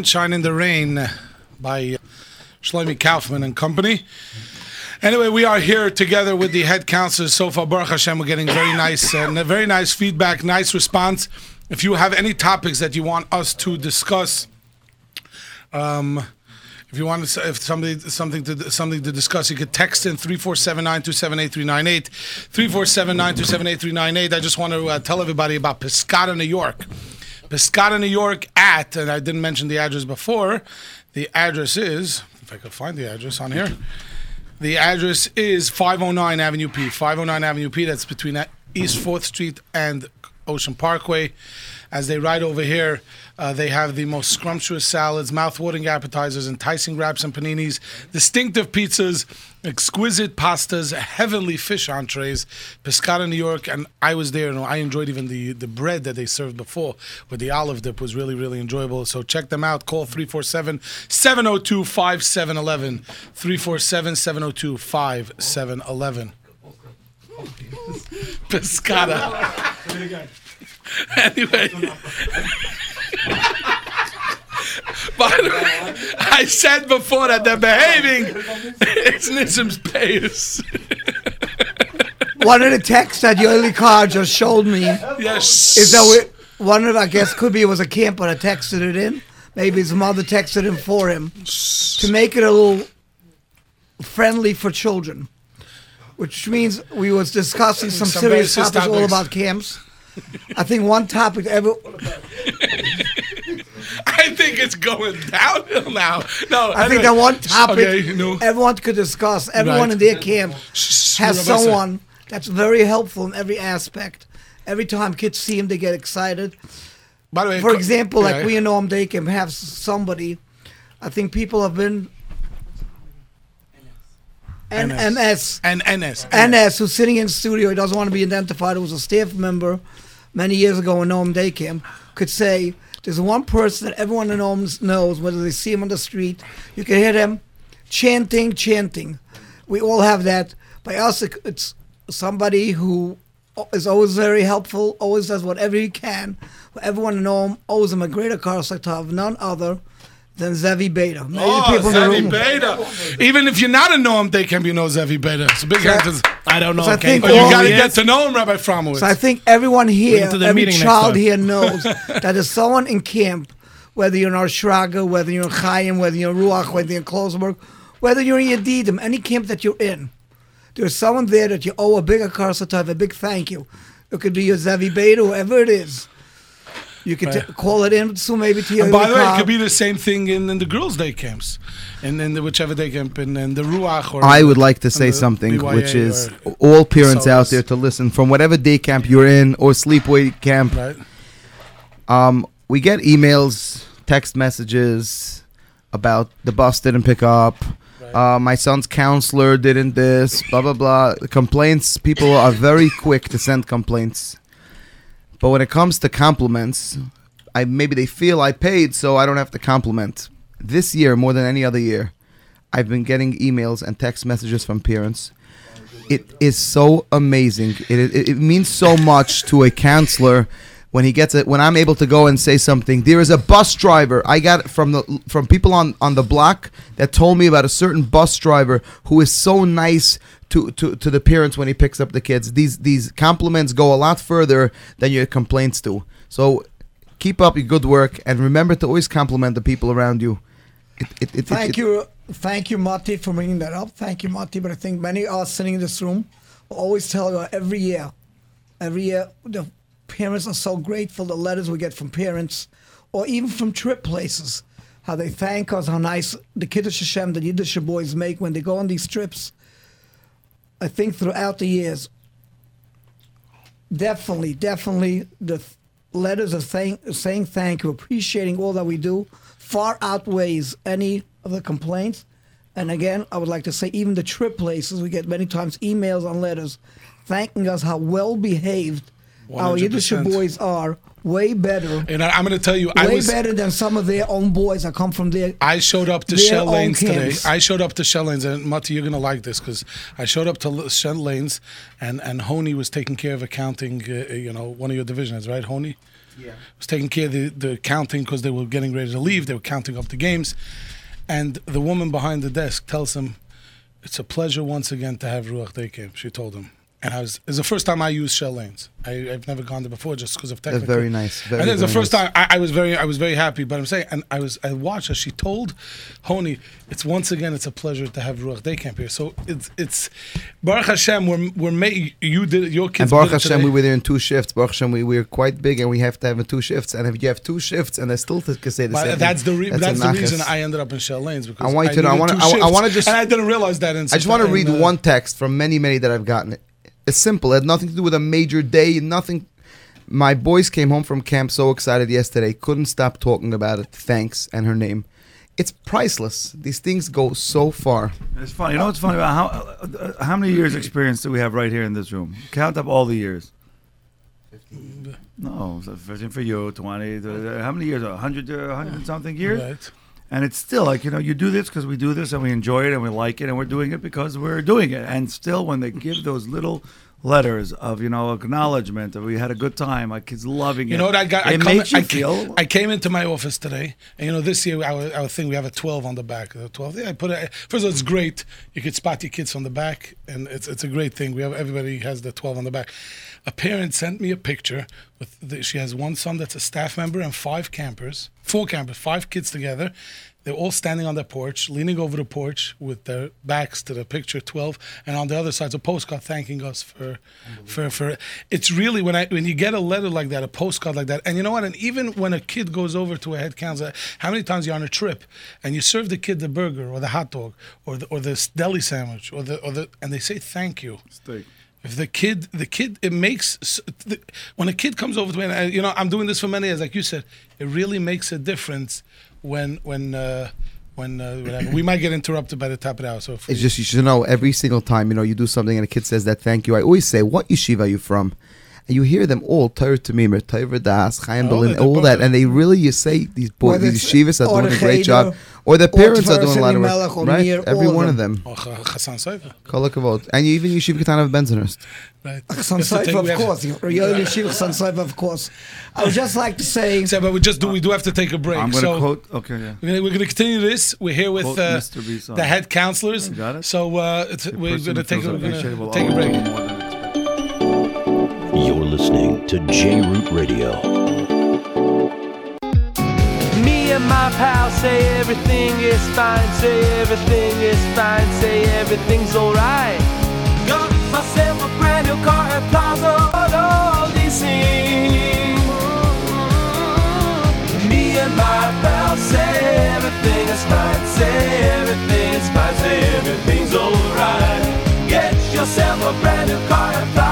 Sunshine in the Rain by Shlomi Kaufman and Company. Anyway, we are here together with the head counselors. So far, Baruch Hashem, we're getting very nice and very nice feedback, nice response. If you have any topics that you want us to discuss, um, if you want to, if somebody something to something to discuss, you could text in 347-927-8398, 347-927-8398. I just want to uh, tell everybody about Piscata, New York. Piscata, New York at, and I didn't mention the address before. The address is, if I could find the address on here. The address is 509 Avenue P. 509 Avenue P. That's between East 4th Street and Ocean Parkway. As they ride over here, uh, they have the most scrumptious salads, mouth-watering appetizers, enticing wraps and paninis, distinctive pizzas, exquisite pastas, heavenly fish entrees, Pescara, New York, and I was there and I enjoyed even the, the bread that they served before with the olive dip was really, really enjoyable. So check them out. Call 347-702-5711. 347-702-5711. Pescata. anyway. By the way, I said before that they're behaving. It's Nissim's payers. One of the texts that Yoely Kar just showed me Yes. is that we, one of, I guess, could be it was a camper that texted it in. Maybe his mother texted him for him to make it a little friendly for children. Which means we was discussing some, Some serious very topics all topics. about camps. I think one topic ever I think it's going downhill now. No, I anyway. think that one topic Okay, no. everyone could discuss. Everyone Right. in their camp has someone that's very helpful in every aspect. Every time kids see him, they get excited. By the way, For example, like yeah. we in Noam Day Camp have somebody. I think people have been. NMS. and NS. NS, who's sitting in studio, he doesn't want to be identified, who was a staff member many years ago in Noam Day Camp, could say, there's one person that everyone in Noam knows, whether they see him on the street, you can hear them chanting, chanting. We all have that. By us, it's somebody who is always very helpful, always does whatever he can. Everyone in Noam owes him a greater Karsaktav, none other than Zevi Beta. Many Oh, people in the Zevi Beta. Even if you're not a Noam, they can be no Zevi Beta. It's a big So- hand to- I don't know. So I think Oh, you got to get to know him, Rabbi Fromowitz. So I think everyone here, every child here knows that there's someone in camp, whether you're in Ohr Shraga, whether you're in Chaim, whether you're in Ruach, whether you're in Klausenberg, whether you're in Yedidim, any camp that you're in, there's someone there that you owe a bigger karsatav, a big thank you. It could be your Zevi Beta, whoever it is. You could t- call it in, so maybe to And by the way, it could be the same thing in, in the girls' day camps, and in the whichever day camp, and, in the Ruach or. I would the- like to say something, BYA which is all parents out there to listen from whatever day camp you're in or sleepaway camp. right. Um, we get emails, text messages about the bus didn't pick up. Uh, my son's counselor didn't this, blah blah blah. Complaints. People are very quick to send complaints, but when it comes to compliments, I maybe they feel I paid, so I don't have to compliment. This year, more than any other year, I've been getting emails and text messages from parents. It is so amazing. It, it, it means so much to a counselor when he gets it. When I'm able to go and say something, there is a bus driver. I got from the from people on on the block that told me about a certain bus driver who is so nice to, to, to the parents when he picks up the kids. These these compliments go a lot further than your complaints do. So keep up your good work and remember to always compliment the people around you. It, it, it, Thank you, thank you, Marty, for bringing that up. Thank you, Marty. But I think many of us sitting in this room will always tell you every year, every year, the parents are so grateful the letters we get from parents, or even from trip places, how they thank us, how nice the Kiddush Hashem, the Yiddish boys make when they go on these trips. I think throughout the years, definitely, definitely, the th- letters of saying, saying thank you, appreciating all that we do, far outweighs any of the complaints. And again, I would like to say, even the trip places, we get many times emails and letters thanking us how well behaved our Yiddish boys are, way better, And I, I'm going to tell you, I way was. better than some of their own boys that come from there. I showed up to Their Shell Lanes today. I showed up to Shell Lanes, and Mati, you're gonna like this because I showed up to L- Shell Lanes, and and Honey was taking care of accounting. Uh, you know, one of your divisions, right, Honey? Yeah. Was taking care of the, the counting because they were getting ready to leave. They were counting up the games. And the woman behind the desk tells him, It's a pleasure once again to have Ruach Day camp, she told him. And I was, it's the first time I used Shell Lanes. I, I've never gone there before just because of technical. That's very nice. Very, and it's the first nice. time I, I was very, I was very happy. But I'm saying, and I was, I watched as she told Honi, it's once again, it's a pleasure to have Ruach Day camp here. So it's, it's Baruch Hashem. We're, we're ma- you did it. Your kids And Baruch Hashem, we were there in two shifts. Baruch Hashem, we we're quite big, and we have to have two shifts. And if you have two shifts, and I still can say the same But that's the re- a that's, the reason I ended up in Shell Lanes because I want you to know- I wanna- two I I wanna just- and I didn't realize that. In I just want to read one text from many, many that I've gotten. It's simple. It had nothing to do with a major day. Nothing. My boys came home from camp so excited yesterday. Couldn't stop talking about it. Thanks and her name. It's priceless. These things go so far. It's funny. You know what's funny about how uh, uh, how many years experience do we have right here in this room? Count up all the years. 15. No, so 15 for you, 20. uh, How many years? 100, uh, 100 something years? Right. And it's still like, you know, you do this because we do this and we enjoy it and we like it and we're doing it because we're doing it. And still, when they give those little letters of, you know, acknowledgement that we had a good time, my kids loving it. You know what I got? I It come- makes you I, feel. I came into my office today, and you know this year our, our thing we have a twelve on the back. The twelve. Yeah, I put it. First of all, it's mm-hmm. great. You could spot your kids on the back, and it's it's a great thing. We have everybody has the twelve on the back. A parent sent me a picture with the, she has one son that's a staff member and five campers, four campers, five kids together. They're all standing on their porch, leaning over the porch with their backs to the picture 12, and on the other side's a postcard thanking us for, for, for. It's really when I when you get a letter like that, a postcard like that, and you know what? And even when a kid goes over to a head counselor, how many times you're on a trip and you serve the kid the burger or the hot dog or the or the deli sandwich or the or the and they say thank you. Steak. If the kid, the kid, it makes the, when a kid comes over to me, and I, you know, I'm doing this for many years, like you said, it really makes a difference when when uh, when uh, we might get interrupted by the top of the hour. So It's we- just you should know every single time you know you do something and a kid says that thank you. I always say, "What yeshiva are you from?" And you hear them all Torah Temimah, Torah Das, Chaim Oh, Berlin, they're all that, and they really you say these boys, Whether these yeshivas are doing a great job, or their parents are doing a lot of work, right? Every all one of them. them. Oh, Ch- Chasam Sofer, Kol hakavod. and you even yeshiva Katan of Bensonhurst. right? Some We have to take- Seifa, we of have- course. Yoely Shivach San Seifa, of course. I would just like to say, Yeah, but we just do. We do have to take a break. I'm going to so quote. Okay, yeah. we're gonna, we're gonna continue this. We're here with uh, Mr. B. Song. the head counselors. You got it? So uh, it's, we're gonna take a, we're gonna take a always break. Listening to J Root Radio. Me and my pal say everything is fine, say everything is fine, say everything's alright. Got myself a brand new car at Plaza all DC. Me and my pal say everything is fine, say everything is fine, say everything's alright. Get yourself a brand new car at Plaza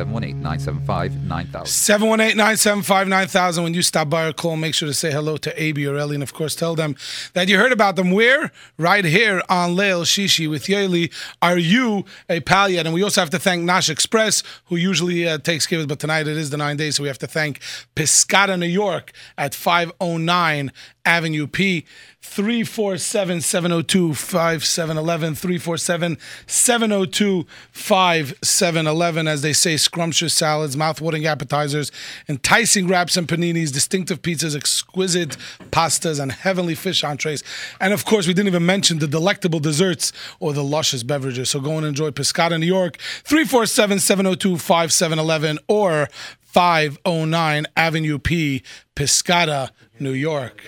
718 975 9000. 718 975 9000. When you stop by or call, make sure to say hello to AB or Ellie. And of course, tell them that you heard about them. We're right here on Leil Shishi with Yoely. Are you a pal yet? And we also have to thank Nash Express, who usually uh, takes care of it, but tonight it is the nine days. So we have to thank Piscata, New York at 509 Avenue P. 347 702 5711. 347 702 5711. As they say, scrumptious salads, mouth-watering appetizers, enticing wraps and paninis, distinctive pizzas, exquisite pastas, and heavenly fish entrees. And of course, we didn't even mention the delectable desserts or the luscious beverages. So go and enjoy Pescata New York. 347 702 5711 or 509 Avenue P, Piscata, New York.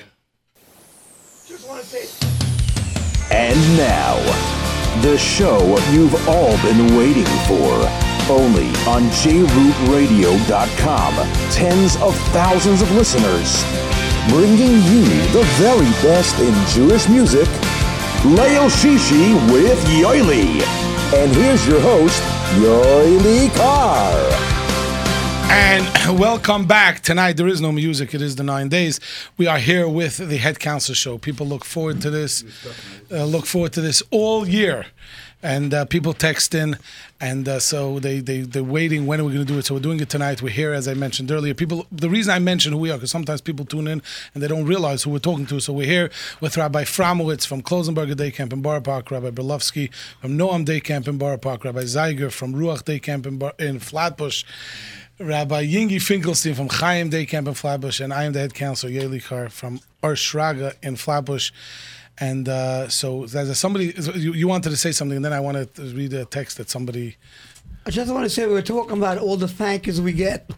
And now, the show you've all been waiting for. Only on JRootRadio.com. Tens of thousands of listeners. Bringing you the very best in Jewish music. Leil Shishi with Yoely. And here's your host, Yoely Kar. And welcome back. Tonight there is no music. It is the nine days. We are here with the head council show. People look forward to this. Uh, look forward to this all year. And uh, people text in, and uh, so they they they're waiting. When are we going to do it? So we're doing it tonight. We're here, as I mentioned earlier. People. The reason I mention who we are, because sometimes people tune in and they don't realize who we're talking to. So we're here with Rabbi Framowitz from Klausenberger Day Camp in Borough Park, Rabbi Berlovsky from Noam Day Camp in Borough Park, Rabbi Zeiger from Ruach Day Camp in, Bar- in Flatbush. Rabbi Yingi Finkelstein from Chaim Day Camp in Flatbush, and I am the head counselor, Yoely Kar, from Ohr Shraga in Flatbush. And uh, so, there's somebody, you, you wanted to say something, and then I wanted to read a text that somebody. I just want to say we were talking about all the thank yous we get.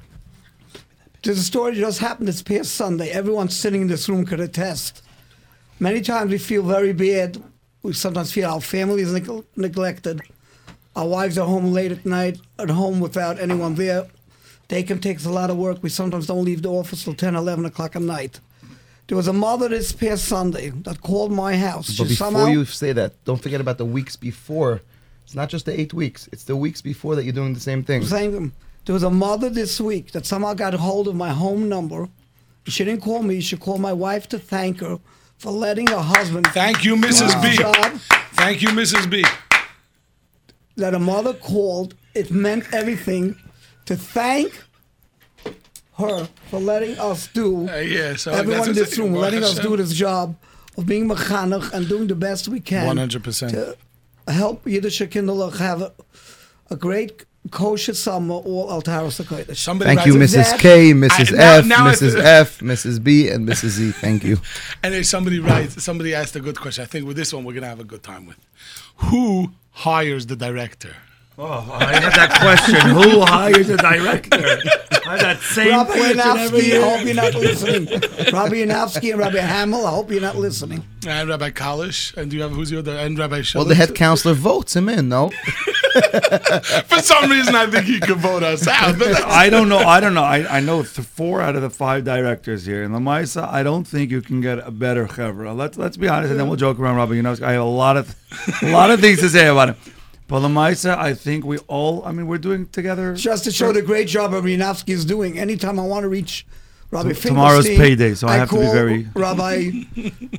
There's a story that just happened this past Sunday. Everyone sitting in this room could attest. Many times we feel very bad. We sometimes feel our family is neg- neglected. Our wives are home late at night, at home without anyone there. Daycare takes a lot of work. We sometimes don't leave the office till 10, 11 o'clock at night. There was a mother this past Sunday that called my house. But She before somehow- you say that, don't forget about the weeks before. It's not just the eight weeks; it's the weeks before that you're doing the same thing. saying there was a mother this week that somehow got a hold of my home number. She didn't call me. She called my wife to thank her for letting her husband. Thank you, Mrs. B. Job, Thank you, Mrs. B. that a mother called. It meant everything to thank her for letting us do. Uh, yeah, so everyone in this room, Baruch letting us do this job of being mechanech and doing the best we can. 100%. To help Yiddish Kinderlich have a, a great kosher summer, all Altar Kodesh. Somebody Thank you, Mrs. that- K, Mrs. I- now- F, now I- Mrs. F, Mrs. B, and Mrs. Z. Thank you. And if somebody writes, somebody asked a good question. I think with this one, we're going to have a good time with. Who hires the director? Oh, I had that question. Who hires a director? I had that same Rabbi question every Yanofsky, I hope you're not listening. Rabbi Yanofsky and Rabbi Hamill, I hope you're not listening. And Rabbi Kalish. And do you have, who's the other? And Rabbi Shillich. Well, the head counselor votes him in, no? For some reason, I think he could vote us out. I don't know. I don't know. I, I know th- four out of the five directors here in Lamaisa. I don't think you can get a better chevra. Let's let's be honest, and then we'll joke around. Robert, you know, I have a lot of a lot of things to say about him. But Lamaisa, I think we all. I mean, we're doing together. Just to show the great job Rabbi Yanofsky is doing. Anytime I want to reach Rabbi T- tomorrow's Finkelstein, payday, so I have to be call very- Rabbi.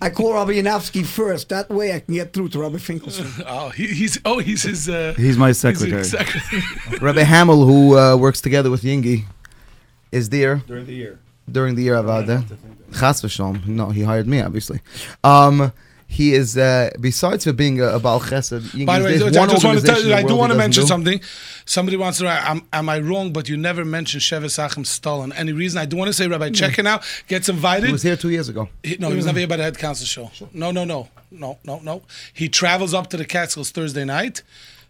I call Rabbi Yanofsky first. That way I can get through to Rabbi Finkelstein. oh, he, he's oh he's his. Uh, He's my he's secretary. secretary. Rabbi Hamill, who uh, works together with Yingi, is there during the year. during the year of Avada. Chas v'shalom. No, he hired me, obviously. Um, he is, uh, besides for being a, a Baal Chesed, By the way, there's I just want to tell you, I do want to mention do. something. Somebody wants to write, am, am I wrong, but you never mentioned Sheves Achim Stalin. Any reason? I do want to say Rabbi Checking gets invited. He was here two years ago. He- no, he was never here by the head council show. No, no, no, no, no, no. He travels up to the Catskills Thursday night,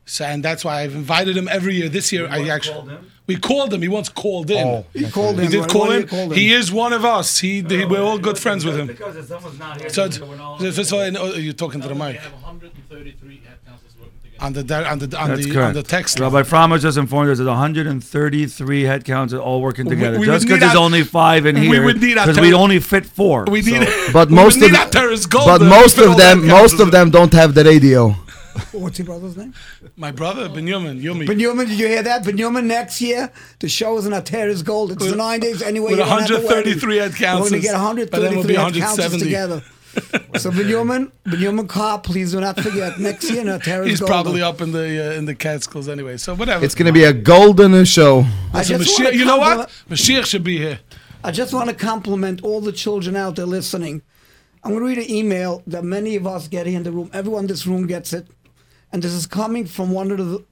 so, and that's why I've invited him every year. This year, I actually we called him. He once called in. Oh, He called in. He did call in. you him? He is one of us. He, he- we're all good friends with him. Because if someone's not here, So, it's- first of all, I you're talking to the mic have 133 head councils working together. on the di- on the on That's the correct. on the text. Rabbi Frommer just informed us that 133 headcounts are all working together. we just because there's only five in we here, would need our because we only fit four. we need, so- But most would of need the- our terrorist gold But most of them, most of them don't have the radio. What's your brother's name? My brother Benjamin Yumi. Benjamin, did you hear that? Benjamin, next year, the show is in Ateris Gold. It's the nine days anyway. with you don't have a 133 wedding. head councils. We're going to get But then we'll 133 be head councils 170. together. so Benjamin, Benjamin Kar, please do not forget, next year in Ateris He's Gold. probably up in the uh, in the Catskills anyway. So whatever. It's going to be a golden show. I So just Mashiach, wanna you know what? compliment- Mashiach should be here. I just want to compliment all the children out there listening. I'm going to read an email that many of us get here in the room. Everyone in this room gets it. And this is coming from one of the,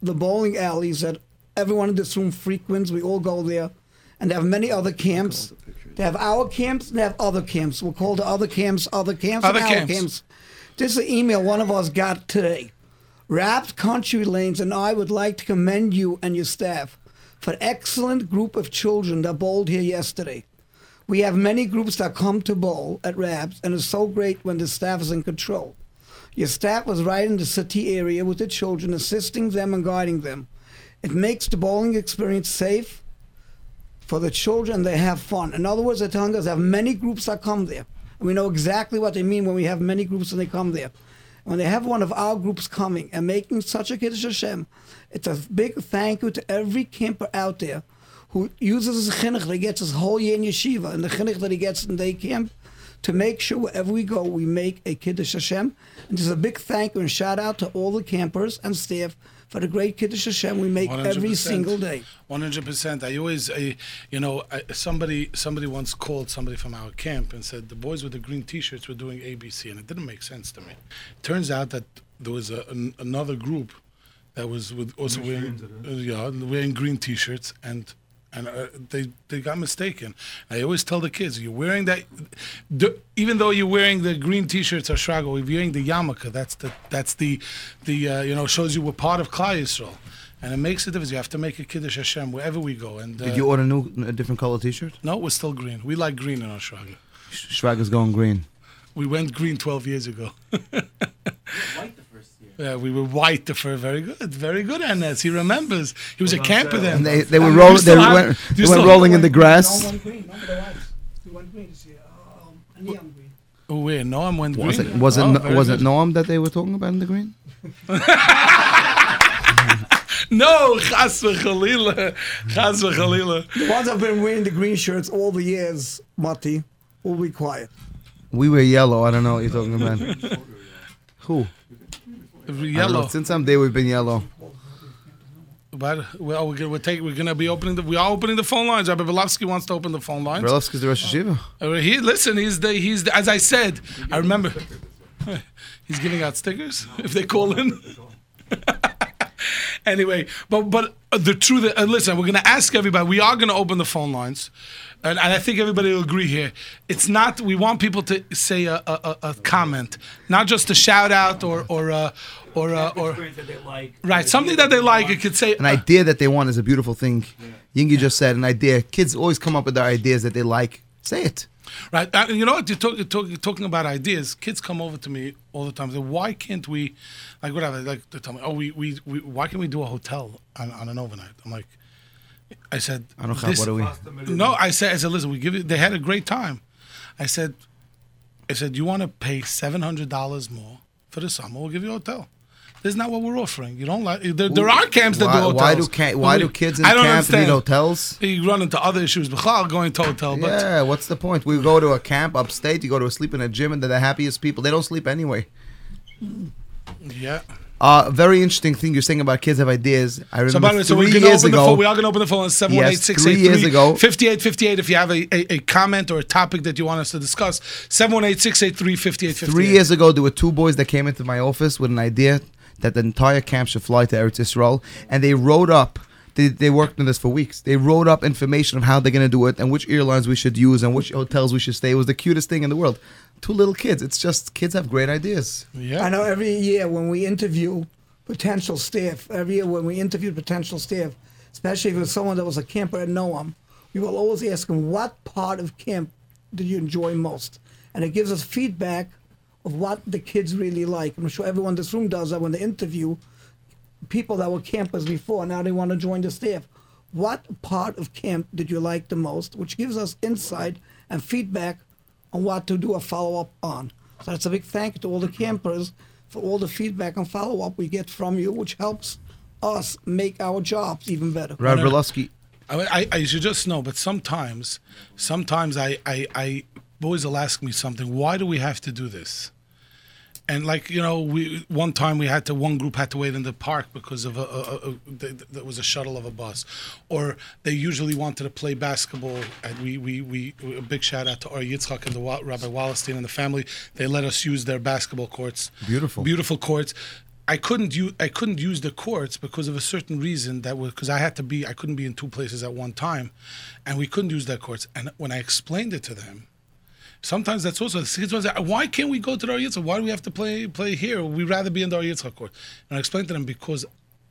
the bowling alleys that everyone in this room frequents. We all go there. And they have many other camps. They have our camps and they have other camps. We'll call the other camps other camps Other and our camps. camps. This is an email one of us got today. Rab's Country Lanes and I would like to commend you and your staff for an excellent group of children that bowled here yesterday. We have many groups that come to bowl at Rab's, and it's so great when the staff is in control. Your staff was right in the city area with the children, assisting them and guiding them. It makes the bowling experience safe for the children. They have fun. In other words, they're telling us they have many groups that come there. And we know exactly what they mean when we have many groups and they come there. When they have one of our groups coming and making such a Kiddush Hashem, it's a big thank you to every camper out there who uses his chinuch that he gets his whole year in yeshiva and the chinuch that he gets in day camp to make sure wherever we go we make a kiddush Hashem. And there's a big thank you and shout out to all the campers and staff for the great kiddush Hashem we make every 100%. single day. One hundred percent. I always, I, you know, I, somebody somebody once called somebody from our camp and said the boys with the green T-shirts were doing ABC, and it didn't make sense to me. Turns out that there was a, an, another group that was with also wearing, uh, yeah, wearing green T-shirts and. And uh, they they got mistaken. I always tell the kids, you're wearing that, the, even though you're wearing the green T-shirts Ohr Shraga, if you're wearing the yarmulke, that's the that's the the uh, you know shows you we're part of Klal Yisrael, and it makes a difference. You have to make a kiddush Hashem wherever we go. And uh, Did you order a new, a different color T-shirt? No, we're still green. We like green in Ohr Shraga. Schwager's going green. We went green 12 years ago. Yeah, we were white the first. Very good, very good, Enes. He remembers. He was a camper then. And they, they were rolling. They still have- went, they went rolling in the No grass. one green, no, the whites. We went green this year. Um, a neon green. Oh, wait, Noam went Was green. it was it Oh, no- very was it. Noam that they were talking about in the green? No, chas v'chalila, chas v'chalila. The ones I've been wearing the green shirts all the years, Mati, will be quiet. We were yellow. I don't know what you're talking about. Who? Know. Yellow. Since I'm there, we've been yellow. But well, we're gonna we're, take, we're gonna be opening the we are opening the phone lines. Rabbi Berlovsky wants to open the phone lines. Berlovsky's the Rosh Hashiva. Uh, He listen. He's the he's the, as I said. I remember. He's giving out stickers if they call in. anyway, but but uh, the truth. Uh, listen, we're gonna ask everybody. We are gonna open the phone lines, and, and I think everybody will agree here. It's not. We want people to say a, a, a- a comment, not just a shout out or or uh, or uh, or right something that they like. It could say An idea that they want is a beautiful thing. Yingi just said an idea. Kids always come up with their ideas that they like. Say it. Right. Uh, you know what? You're, talk, you're, talk, you're talking about ideas. Kids come over to me all the time. Say, why can't we, like, whatever, like, they tell me, oh, we, we, we why can't we do a hotel on, on an overnight? I'm like, I said, I don't this- what are we? No, I said, I said, listen, we give you, they had a great time. I said, I said, you want to pay $700 more for the summer, we'll give you a hotel. This is not what we're offering. You don't like, there, there are camps that Why, do hotels. why do ca- why do kids in I don't camp understand. need hotels? You run into other issues, B'chal, going to hotel, but yeah, what's the point? We go to a camp upstate. You go to a sleep in a gym, and they're the happiest people. They don't sleep anyway. yeah. Uh, very interesting thing you're saying about kids have ideas. I remember So by the way, so three we're gonna years open the ago. phone. We are gonna open the phone at seven one eight six eight three years ago. fifty eight fifty eight. If you have a, a, a comment or a topic that you want us to discuss, seven one eight six eight three fifty eight fifty eight. Three years ago, there were two boys that came into my office with an idea that the entire camp should fly to Eretz Yisrael, and they wrote up. They, they worked on this for weeks. They wrote up information of how they're going to do it and which airlines we should use and which hotels we should stay. It was the cutest thing in the world. Two little kids. It's just kids have great ideas. Yeah. I know every year when we interview potential staff, every year when we interview potential staff, especially if it was someone that was a camper at Noam, we will always ask them, what part of camp did you enjoy most? And it gives us feedback of what the kids really like. I'm sure everyone in this room does that when they interview people that were campers before, now they want to join the staff. What part of camp did you like the most? Which gives us insight and feedback on what to do a follow up on. So that's a big thank you to all the campers for all the feedback and follow up we get from you, which helps us make our jobs even better. Rabbi Berlovsky, I, I, I should just know, but sometimes, sometimes I, I, I, boys will ask me something. Why do we have to do this? And like you know, we one time we had to one group had to wait in the park because of a, a, a, a th- th- there was a shuttle of a bus, or they usually wanted to play basketball. And we we, we a big shout out to our Yitzchak and the Rabbi Wallerstein and the family. They let us use their basketball courts. Beautiful. beautiful courts. I couldn't use I couldn't use the courts because of a certain reason that was because I had to be I couldn't be in two places at one time, and we couldn't use their courts. And when I explained it to them, sometimes that's also why can't we go to the Yitzchak? Why do we have to play play here? We'd rather be in the Yitzchak court. And I explained to them because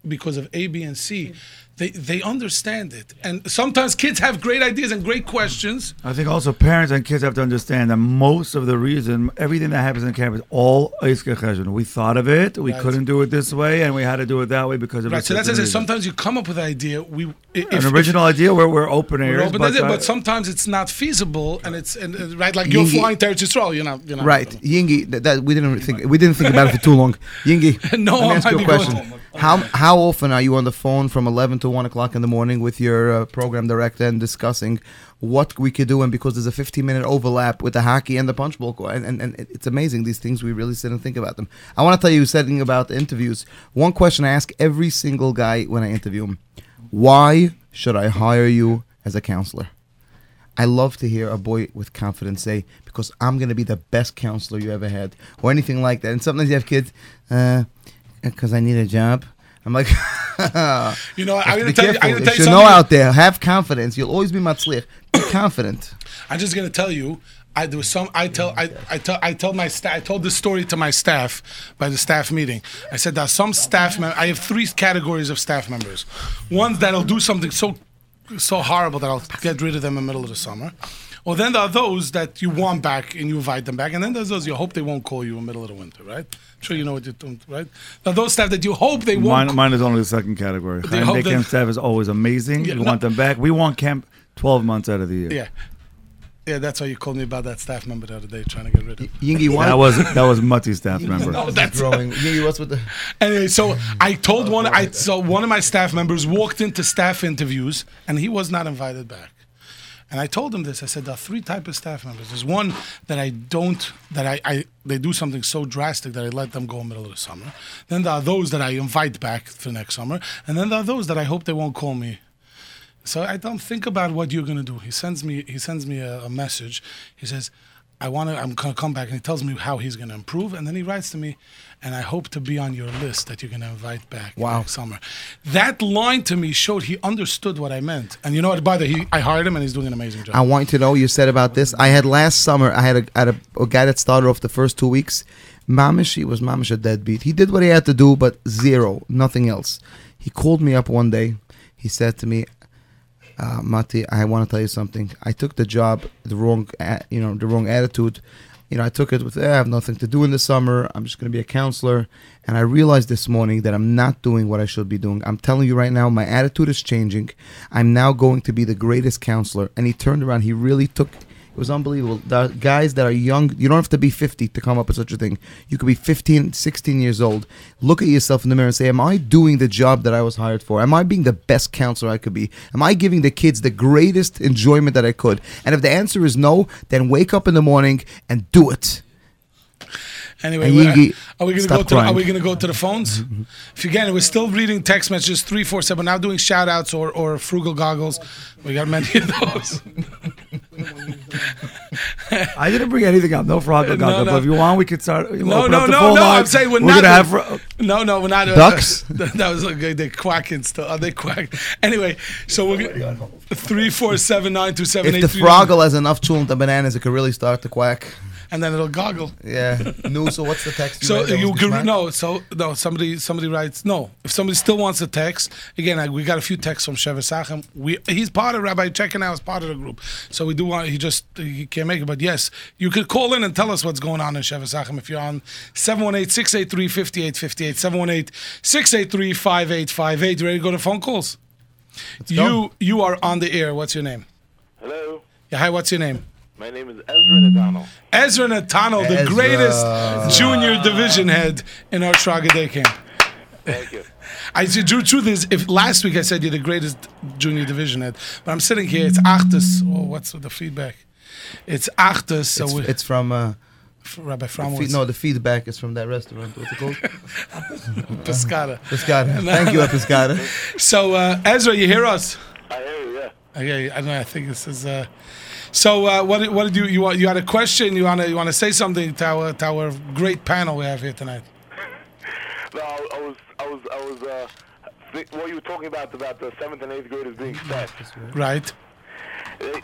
because of A, B, and C, they they understand it. And sometimes kids have great ideas and great questions. I think also parents and kids have to understand that most of the reason everything that happens in camp is all Eiske Cheshbon. We thought of it, we Right. couldn't do it this way, and we had to do it that way because of Right. So that's it. Sometimes you come up with an idea. We if, an original idea where we're open but, it, uh, but sometimes it's not feasible, and it's and, uh, right like you're flying to Eretz Yisrael, you're not, you're not right? Yingi, that, that we didn't think we didn't think about it for too long. Yingi, No, let me ask you a question. going- How how often are you on the phone from eleven to till one o'clock in the morning with your uh, program director and discussing what we could do. And because there's a 15 minute overlap with the hockey and the punch bowl, and, and, and it's amazing these things we really sit and think about them. I want to tell you something about the interviews. One question I ask every single guy when I interview him: Why should I hire you as a counselor? I love to hear a boy with confidence say, because I'm going to be the best counselor you ever had, or anything like that. And sometimes you have kids, because I need a job. I'm like, You know, I'm gonna tell you. I'm gonna You tell you should know out there, have confidence. You'll always be matzliach. Be confident. I'm just gonna tell you. I there was some. I tell. I, I tell. I tell my staff. I told this story to my staff by the staff meeting. I said that some staff. Mem- I have three categories of staff members. Ones that'll do something so so horrible that I'll get rid of them in the middle of the summer. Well, then there are those that you want back and you invite them back, and then there's those you hope they won't call you in the middle of the winter, right? I'm sure you know what you're doing, right? Now those staff that you hope they won't. Mine, mine is only the second category. They Chaim hope that- camp staff is always amazing. Yeah, we no- want them back. We want camp 12 months out of the year. yeah, yeah. That's why you called me about that staff member the other day, trying to get rid of. Yingy, why? That was that was Mutty staff member. No, that's growing. Yingy, what's with the? Anyway, so I told oh, one. I so one of my staff members walked into staff interviews, and he was not invited back. And I told him this. I said there are three type of staff members. There's one that I don't that I, I they do something so drastic that I let them go in the middle of the summer. Then there are those that I invite back for next summer, and then there are those that I hope they won't call me. So I don't think about what you're gonna do. He sends me he sends me a, a message. He says, I want to I'm gonna come back, and he tells me how he's gonna improve, and then he writes to me, and I hope to be on your list that you're gonna invite back Wow. next summer. That line to me showed he understood what I meant, and you know what? By the way, he, I hired him, and he's doing an amazing job. I want you to know you said about this. I had last summer. I had a, had a, a guy that started off the first two weeks. Mamish, he was mamish a deadbeat. He did what he had to do, but zero, nothing else. He called me up one day. He said to me, uh, Mati, I want to tell you something. I took the job the wrong, you know, the wrong attitude. You know, I took it with eh, I have nothing to do in the summer. I'm just going to be a counselor. And I realized this morning that I'm not doing what I should be doing. I'm telling you right now, my attitude is changing. I'm now going to be the greatest counselor. And he turned around. He really took. It was unbelievable. The guys that are young, you don't have to be 50 to come up with such a thing. You could be 15, 16 years old. Look at yourself in the mirror and say, Am I doing the job that I was hired for? Am I being the best counselor I could be? Am I giving the kids the greatest enjoyment that I could? And if the answer is no, then wake up in the morning and do it. Anyway, are we going to go to the, are we going to go to the phones? If again, we're still reading text messages three four seven. Now doing shout outs or or frugal goggles. We got many of those. I didn't bring anything up. No frog or No, no. But if you want, we could start. No, no, the no, no. I'm saying we're, we're not. gonna have. fro- no, no, we're not. uh, Ducks? that, that was okay. They quacking still. Are they quack? Anyway, so we're gonna three four seven nine two seven If eight the three froggle has enough chulent and bananas, it could really start to quack. And then it'll goggle. Yeah. no, so what's the text? So read? You was can no. So no. Somebody somebody writes no. If somebody still wants a text, again, I, we got a few texts from Sheva Sachem. We he's part of Rabbi Checking Out is part of the group. So we do want. He just he can't make it. But yes, you could call in and tell us what's going on in Sheva Sachem if you're on 718-683-5858, 718-683-5858. You ready to go to phone calls? you go. you are on the air. What's your name? Hello, Yeah, hi. What's your name? My name is Ezra Nadano. Ezra Natano, the Ezra. greatest junior division head in Ohr Shraga Day camp. Thank you. I the true truth is, if last week I said you're the greatest junior division head, but I'm sitting here, it's Achtus. Oh, what's the feedback? It's Achtus. So It's, we, it's from uh, Rabbi Fromm feed, was no, the feedback is from that restaurant. What's it called? Pescata. Pescata. Thank you, Pescata. So uh, Ezra, you hear us? I hear you, yeah. Okay, I don't know. I think this is. Uh, so uh, what? did- What did you you want? You had a question? You want to you want to say something to our to our great panel we have here tonight? No, I, I was, I was, I was, uh, thi- what you were talking about, about the seventh and eighth graders being staff. Right. It's-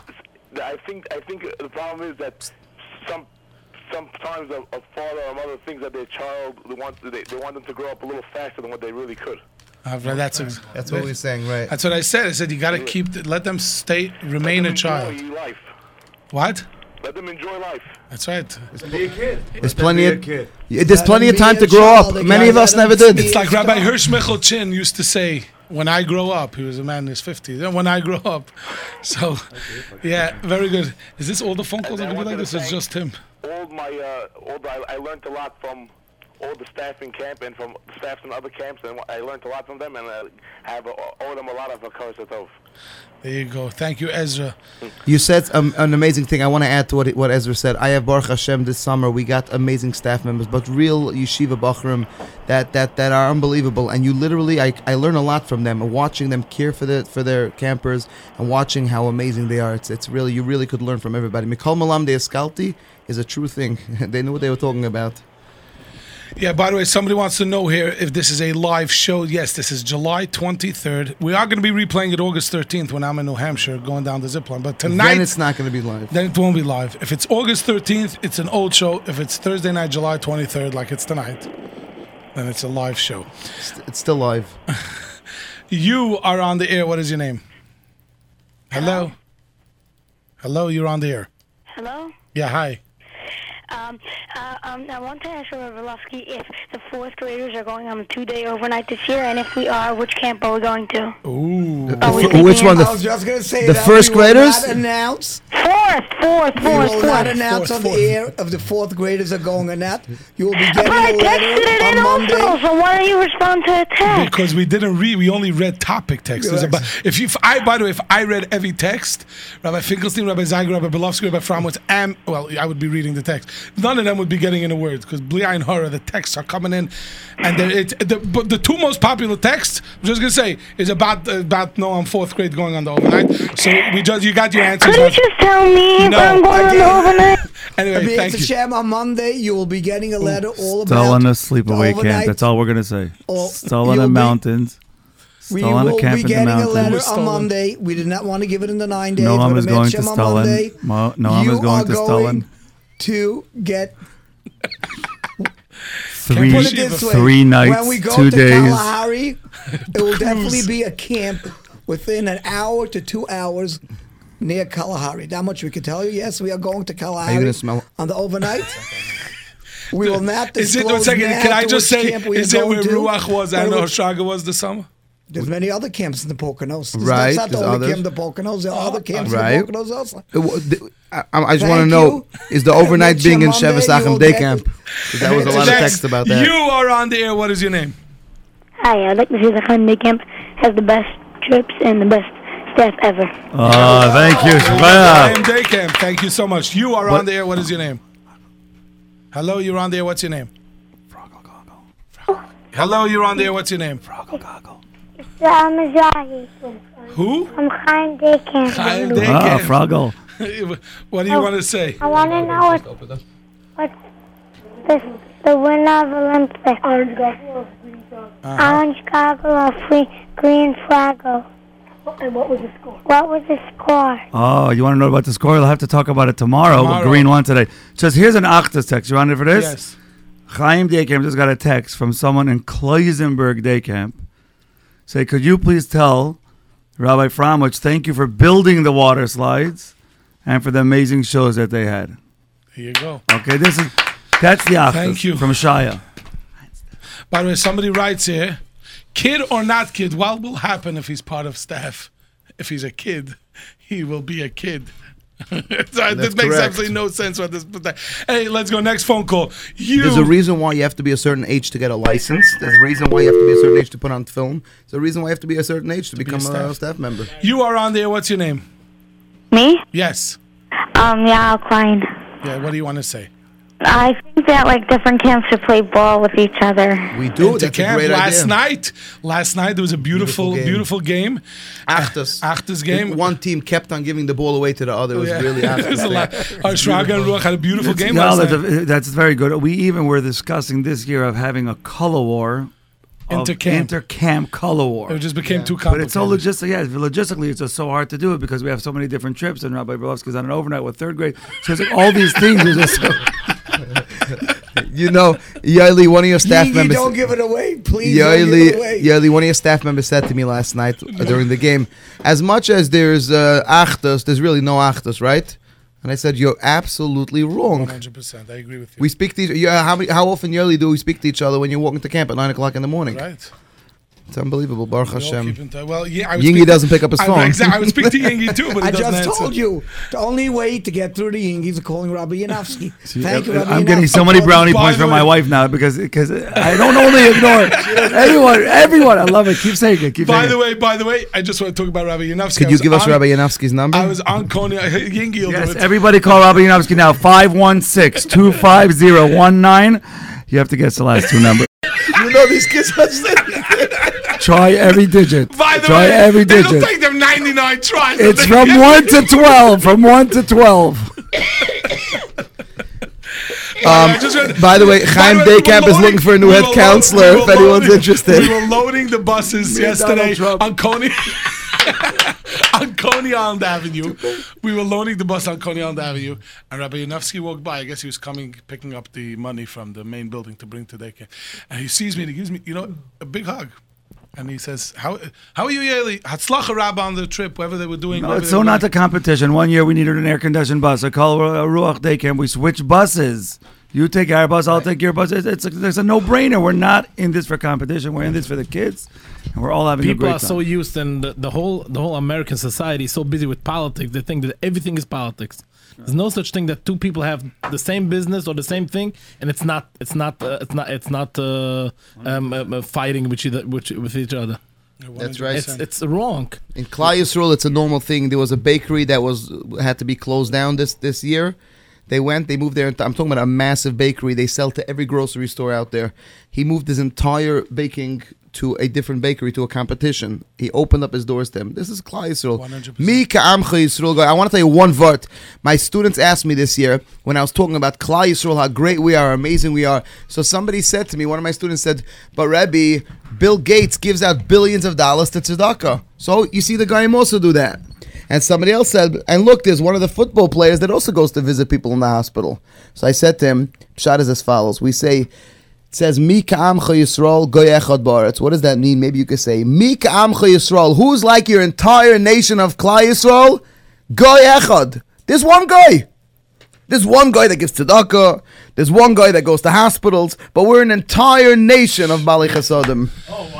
I think, I think the problem is that some, sometimes a, a father or mother thinks that their child, they want, they, they want them to grow up a little faster than what they really could. Uh, that's ex- That's what we're saying, right? That's what I said. I said you got to keep the, let them stay remain Let a them child. Enjoy life. What? Let them enjoy life. That's right. There's plenty of kid. Yeah, there's Let plenty of time to grow up. Many of us never did. It's like Rabbi child. Hirsch Michel Chin used to say, "When I grow up," he was a man in his fifties. When I grow up, so yeah, very good. Is this all the phone calls And are gonna be like this? to Or it's just him. All my, uh, all the, I, I learned a lot from all the staff in camp and from staffs in other camps, and I learned a lot from them, and I have uh, owe them a lot of Hakaras Tov. There you go. Thank you, Ezra. You said um, an amazing thing. I want to add to what what Ezra said. I have Baruch Hashem this summer. We got amazing staff members, but real yeshiva bachrim that that that are unbelievable. And you literally, I, I learn a lot from them. And watching them care for the for their campers and watching how amazing they are. It's it's really you really could learn from everybody. Mikol Malam de Escalti is a true thing. they knew what they were talking about. Yeah, by the way, somebody wants to know here if this is a live show. Yes, this is July 23rd. We are going to be replaying it August 13th when I'm in New Hampshire going down the zip line. But tonight, then it's not going to be live. then it won't be live. If it's August 13th, it's an old show. If it's Thursday night, July 23rd, like it's tonight, then it's a live show. It's, it's still live. You are on the air. What is your name? Hello? Hello, you're on the air. Hello? Yeah, hi. Um, uh, um, I want to ask Rabbi Orlovsky if the fourth graders are going on a two-day overnight this year, and if we are, which camp are we going to? Ooh. The Are we fir- thinking which one? The, I was just going to say the that first we will graders? not announce. Fourth, fourth, We fourth, will not fourth. announce Fourth, on the air if the fourth graders are going or not. You will be getting But I getting a texted it letter in on Monday. also, so why don't you respond to a text? Because we didn't read, we only read topic texts. There's about- if you, if I, by the way, if I read every text, Rabbi Finkelstein, Rabbi Zeiger, Rabbi Berlovsky, Rabbi Framowitz, and well, I would be reading the text. None of them would be getting into words because Blia and Hora, the texts are coming in, and they're- it's the but the two most popular texts. I'm just gonna say is about about no, I'm fourth grade going on the overnight. So we just you got your answers. Couldn't you just tell me if No, I'm going on the overnight? Anyway, Abiyat thank you. Hashem, on Monday, you will be getting a letter all about Still on a the sleepaway camp. That's all we're gonna say. Or Still on the mountains. We Still on a will be getting a letter Stolen. on Monday. We did not want to give it in the nine days. No one but going to Hashem on Monday, Stalin. Mo- No one you going are to going Stalin. To get Three, put it this way. three nights, when we go two to days. Kalahari, it will definitely be a camp within an hour to two hours near Kalahari. That much we can tell you. Yes, we are going to Kalahari gonna smell- on the overnight. we will not Is disclose it one second? now Can I just say, is it where Ruach was but and it Oshaga was this summer? There's many other camps in the Poconos. This- Right, That's not the there's only others. camp in the Poconos. There are other camps Right. in the Poconos also. I, I just Thank want to know: you. is the overnight Next being in Monday, Shevis you Achim will Day camp? Camp? 'Cause That was a lot of text about that. You are on the air. What is your name? Hi, I'd like to see the Hyundai camp has the best trips and the best staff ever. Oh, thank you. Oh, I am Day Camp. Thank you so much. You are What- on the air. What is your name? Hello, you're on the air. What's your name? Froggle Goggle. Hello, you're on the air. What's your name? I'm Mizrahi. Who? I'm Chaim Day camp. Chaim Day Ah, Camp. Froggle. what do you want to say? I want to know what, what's the, the winner of Olympics. Orange goggle. Or green fraggle? Orange goggle or free, green flaggle. And what was the score? What was the score? Oh, you want to know about the score? You'll have to talk about it tomorrow. Tomorrow. Green won today. Just here's an Achtas text. You ready for this? Yes. Chaim Day Camp just got a text from someone in Klausenberg Day Camp. Say, could you please tell Rabbi Framowitz, thank you for building the water slides and for the amazing shows that they had. Here you go. Okay, this is that's the Achtas Thank you. from Shaya. By the way, somebody writes here, kid or not kid, what will happen if he's part of staff? If he's a kid, he will be a kid. so this makes correct. absolutely no sense what this. But that, hey, let's go. Next phone call. You. There's a reason why you have to be a certain age to get a license. There's a reason why you have to be a certain age to put on film. There's a reason why you have to be a certain age to, become a staff. staff. member. You are on there. What's your name? Me? Yes. Um, Yael Klein. Yeah. What do you want to say? I think that like different camps should play ball with each other. We do. Into That's a camp great last idea. night. Last night there was a beautiful, beautiful Beautiful game. Achtas. Achtas game. One team kept on giving the ball away to the other. It was Yeah. really It was a lot. Ohr Shraga and Ruach had a beautiful game No, last that's, night. a- that's very good. We even were discussing this year of having a color war. of Intercamp. Inter-camp color war. It just became too complicated. But it's so logistic. Yeah, logistically, it's just so hard to do it because we have so many different trips, and Rabbi Berlovsky's on an overnight with third grade. So it's like all these things are just. So, You know, Yoely, one of your staff Yigi, members. don't give it away, please. don't Yoely. Yoely, one of your staff members said to me last night uh, during the game, as much as there's uh, Achtos, there's really no Achtos, right? And I said, you're absolutely wrong. 100%. I agree with you. We speak to each, yeah, how, many, how often yearly do we speak to each other when you're walking to camp at 9 o'clock in the morning? Right. It's unbelievable. Baruch We Hashem. keep. Well, yeah, I Yingy doesn't pick up his I- phone. exactly. I would speak to Yingy too, but he I doesn't just answer. told you the only way to get through the Yingis is calling Rabbi Yanofsky. Thank you, Rabbi I'm getting so many brownie By points from my wife now because because I don't only ignore everyone. Everyone, I love it. Keep saying it. Keep By saying the it. way, by the way, I just want to talk about Rabbi Yanofsky. Could you was give us on- Rabbi Yanofsky's number? I was on Coney. Yingy will Yes, do it. everybody call Rabbi Yanofsky now. 516-250-19. You have to guess the last two numbers. you know these kids are Try every digit. By the Try way, every it'll digit. take them 99 tries. It's from 1 to 12. From 1 to 12. Um, read- by the way, Chaim Daycamp is looking for a new we head counselor we if were anyone's loading- interested. We were loading the buses Me and Donald yesterday on Coney on Coney Island Avenue. We were loading the bus on Coney Island Avenue, and Rabbi Yanofsky walked by. I guess he was coming, picking up the money from the main building to bring to daycare. And he sees me and he gives me, you know, a big hug. And he says, "How how are you, Yoely? Hatzlacha Rabba on the trip, whatever they were doing." No, it's so not doing." a competition. One year we needed an air conditioned bus. I call a Ruach Day Camp. We switch buses. You take our bus, I'll take your bus. It's, it's a, there's a no brainer. We're not in this for competition. We're in this for the kids, and we're all having a great time. People are so used, and the, the whole the whole American society is so busy with politics. They think that everything is politics. There's no such thing that two people have the same business or the same thing, and it's not it's not uh, it's not it's not uh, um, um, uh, fighting with each other, with, with each other. That's right. It's it's wrong. In Klal Yisrael, it's a normal thing. There was a bakery that was had to be closed down this this year. They went, they moved there. I'm talking about a massive bakery. They sell to every grocery store out there. He moved his entire baking to a different bakery, to a competition. He opened up his doors to him. This is Klal Yisrael. 100%. Me ka'amcha Yisrael. I want to tell you one word. My students asked me this year when I was talking about Klal Yisrael, how great we are, amazing we are. So somebody said to me, one of my students said, but Rebbe, Bill Gates gives out billions of dollars to tzedakah. So you see the guy also do that. And somebody else said, and look, there's one of the football players that also goes to visit people in the hospital. So I said to him, shot is as follows. We say, it says, Mi ka'amcha Yisrael goy echad ba'aretz. What does that mean? Maybe you could say, Mi ka'amcha Yisrael. Who's like your entire nation of Klal Yisrael? Goy echad. There's one guy. There's one guy that gives tzedakah. There's one guy that goes to hospitals. But we're an entire nation of Bali Chasadim. Oh,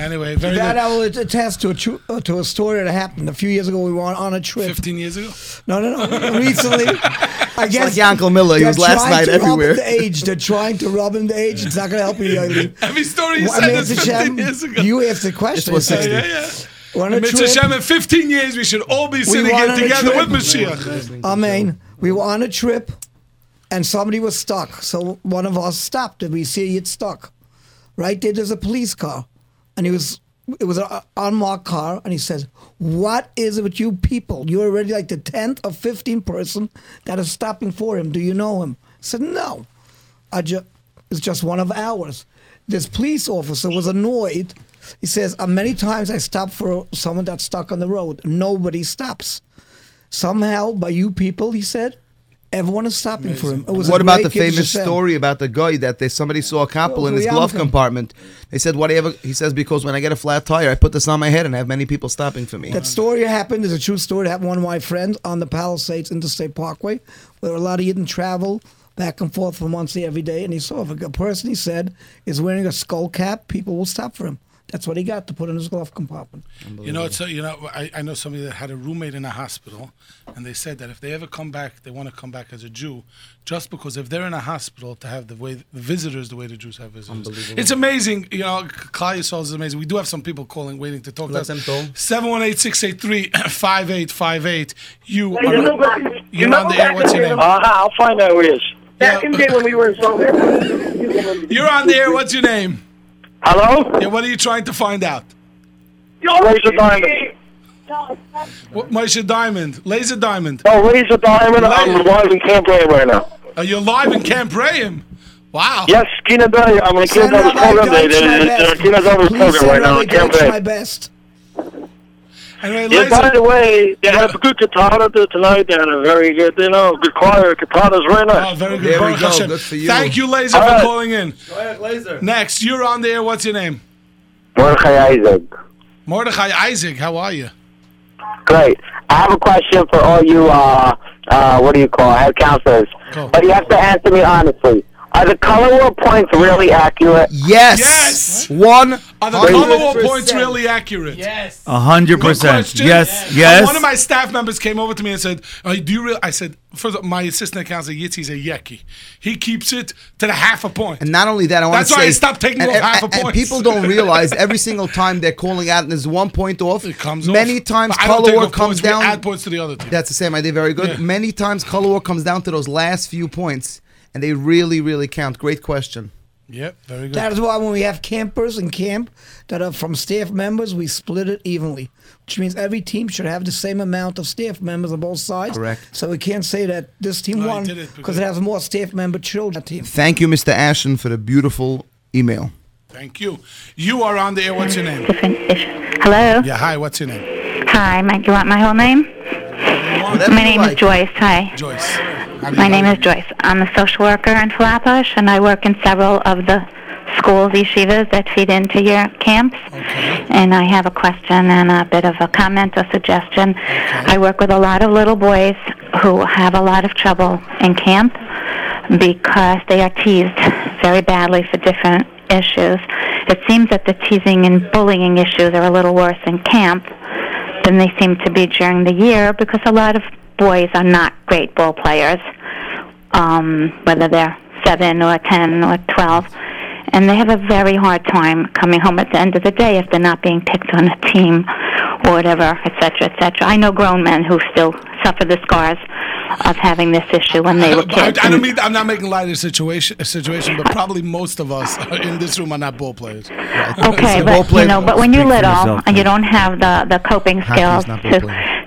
Anyway, very That good. I will attest to a true, uh, to a story that happened a few years ago. We were on, on a trip. 15 years ago. No, no, no. Recently, I guess like Yankel Miller. He they're was last trying night to rub everywhere. him the age. They're trying to rob him the age. It's not going to help you, Yoely. Every story you Well, said is 15 shame. years ago. You asked the question. was 60. yeah, yeah. We're on a Mitzvah trip. Shem, in 15 years, we should all be sitting went here together with Mashiach. Amen. We were on a trip, and somebody was stuck. So one of us stopped, and we see it stuck. Right there, there's a police car, and he was. It was an unmarked car, and he says, "What is it with you people? You're already like the tenth or fifteenth person that is stopping for him. Do you know him?" I said, "No, I just it's just one of ours." This police officer was annoyed. He says, uh, "Many times I stop for someone that's stuck on the road. Nobody stops." Somehow, by you people, he said, everyone is stopping for him. It was What about the famous story about the guy that they, somebody saw a couple in his glove compartment? They said, "What do you ever?" He says, "Because when I get a flat tire, I put this on my head and have many people stopping for me." That story happened is a true story. That one of my friends on the Palisades Interstate Parkway, where a lot of Yidden travel back and forth from Monsey every day. And he saw if a person, he said, is wearing a skull cap, people will stop for him. That's what he got to put in his glove compartment. You know, it's a, you know, I, I know somebody that had a roommate in a hospital, and they said that if they ever come back, they want to come back as a Jew, just because if they're in a hospital, to have the way the visitors, the way the Jews have visitors. It's amazing. You know, Klal Yisrael is amazing. We do have some people calling, waiting to talk Let to them us. talk. Seven one eight six eight three five eight five eight. You, Hey, are, you're on the air. What's your the- name? Uh, I'll find out who he is. Back Yeah. in the day when we were in Southern. You're on the air. What's your name? Hello? Yeah, what are you trying to find out? Laser Diamond. What, Moshe Diamond, Laser Diamond. Oh, Laser Diamond. I'm Laser- live in Camp Ray right now. Oh, are you live in Camp Rahim? Wow. Yes, Kina Day. I'm in Send Kina Day's Rabbi program. They- Deutsch my they- best. They're Kina Day's Please program send right now Rabbi in Camp Deutsch my best. Anyway, Yeah, Laser. by the way, they have a good guitar there tonight. They had a very good, you know, good choir. Guitar is very Oh, nice. very good. There we go. Hashem. Good for you. Thank you, Laser, All for right. calling in. Go ahead, Laser. Next, you're on the air. What's your name? Mordechai Isaac. Mordechai Isaac. How are you? Great. I have a question for all you, uh, uh, what do you call it, head counselors. Go. But you have to answer me honestly. Are the color war points really accurate? Yes. Yes. One. Are the hundred color war points really accurate? Yes. A hundred percent. question. Yes. Uh, Yes. one of my staff members came over to me and said, oh, "Do you really?" I said, first of all, "My assistant counselor Yitzi's a yeki. He keeps it to the half a point." And not only that, I want That's to say that's why I stopped taking and, and- half a and- and point. people don't realize every single time they're calling out and there's one point off. It comes many off. times But color take war comes points. We down. add points to the other team. That's the same idea. Very good. Yeah. Many times color war comes down to those last few points, and they really, really count. Great question. Yep, very good. That is why when we have campers in camp that are from staff members, we split it evenly, which means every team should have the same amount of staff members on both sides. Correct. So we can't say that this team No, won did it because it has more staff member children. Team. Thank you, Mr. Ashton, for the beautiful email. Thank you. You are on the air. What's your name? Hello. Yeah. Hi. What's your name? Hi. My, do you want my whole name? My name like. is Joyce. Hi. Joyce. My name is Joyce. I'm a social worker in Flatbush, and I work in several of the schools, yeshivas that feed into your camps. And I have a question and a bit of a comment or suggestion. I work with a lot of little boys who have a lot of trouble in camp because they are teased very badly for different issues. It seems that the teasing and bullying issues are a little worse in camp than they seem to be during the year because a lot of boys are not great ball players, um, whether they're seven or ten or twelve, and they have a very hard time coming home at the end of the day if they're not being picked on a team or whatever, et cetera, et cetera. I know grown men who still suffer the scars of having this issue when they were I, kids. I don't mean I'm not making light of the situation, situation, but probably most of us in this room are not ball players. Right? Okay, but you know, but when you're little and you don't have the the coping skills, not to,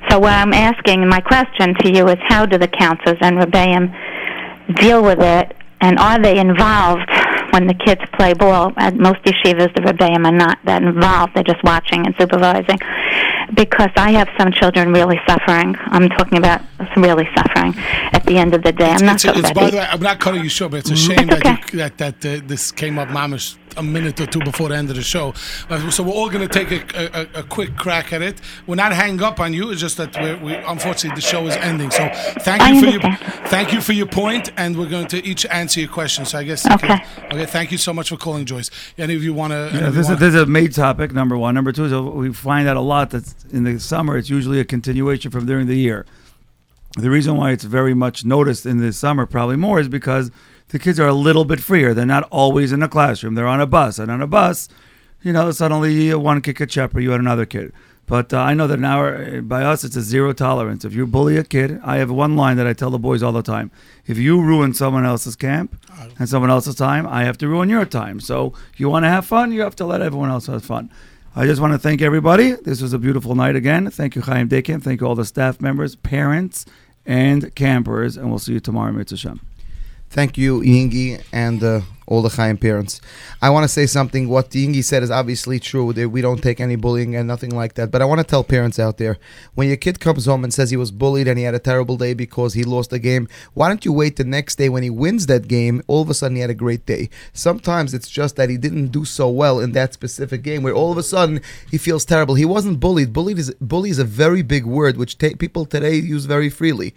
so what I'm asking, my question to you is, how do the counselors and Rebbeim deal with it, and are they involved when the kids play ball? At most yeshivas, the Rebbeim are not that involved; they're just watching and supervising. Because I have some children really suffering. I'm talking about really suffering at the end of the day. I'm not It's, talking it's, by the- the way, I'm not cutting you short, but it's a Mhm. shame It's that you, that that uh, this came up, mamish, a minute or two before the end of the show. Uh, so we're all going to take a, a, a quick crack at it. We're not hanging up on you. It's just that we're, we unfortunately the show is ending. So thank you for your thank you for your point, and we're going to each answer your question. So I guess Okay. okay. Thank you so much for calling, Joyce. Any of you want to? Yeah, this, is, this is a main topic, number one. Number two is uh, we find out a lot that in the summer it's usually a continuation from during the year. The reason why it's very much noticed in the summer, probably more, is because the kids are a little bit freer. They're not always in a classroom. They're on a bus, and on a bus, you know, suddenly one kid gets shepherd, you had another kid. But uh, I know that now uh, by us it's a zero tolerance. If you bully a kid, I have one line that I tell the boys all the time: If you ruin someone else's camp and someone else's time, I have to ruin your time. So you want to have fun, you have to let everyone else have fun. I just want to thank everybody. This was a beautiful night again. Thank you, Chaim Dekim. Thank you, all the staff members, parents, and campers. And we'll see you tomorrow, Mitzvah Shem. Thank you, Yingi, and uh, all the Chaim parents. I want to say something. What Yingi said is obviously true. That we don't take any bullying and nothing like that. But I want to tell parents out there when your kid comes home and says he was bullied and he had a terrible day because he lost a game, why don't you wait the next day when he wins that game? All of a sudden, he had a great day. Sometimes it's just that he didn't do so well in that specific game where all of a sudden he feels terrible. He wasn't bullied. Bullied is, bully is a very big word which people today use very freely.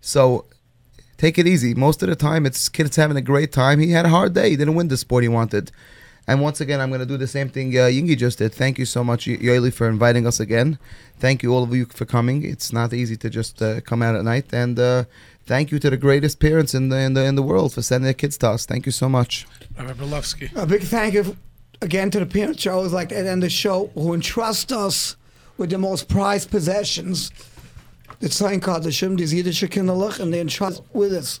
So take it easy. Most of the time, it's kids having a great time. He had a hard day. He didn't win the sport he wanted. And once again, I'm going to do the same thing uh, Yingi just did. Thank you so much, Y- Yoely, for inviting us again. Thank you, all of you, for coming. It's not easy to just uh, come out at night. And uh, thank you to the greatest parents in the, in, the, in the world for sending their kids to us. Thank you so much. Rabbi Berlovsky. A big thank you again to the parent shows like that and the show who entrust us with the most prized possessions. The Tzayin these Yiddish Kinderlich, and they entrust with us.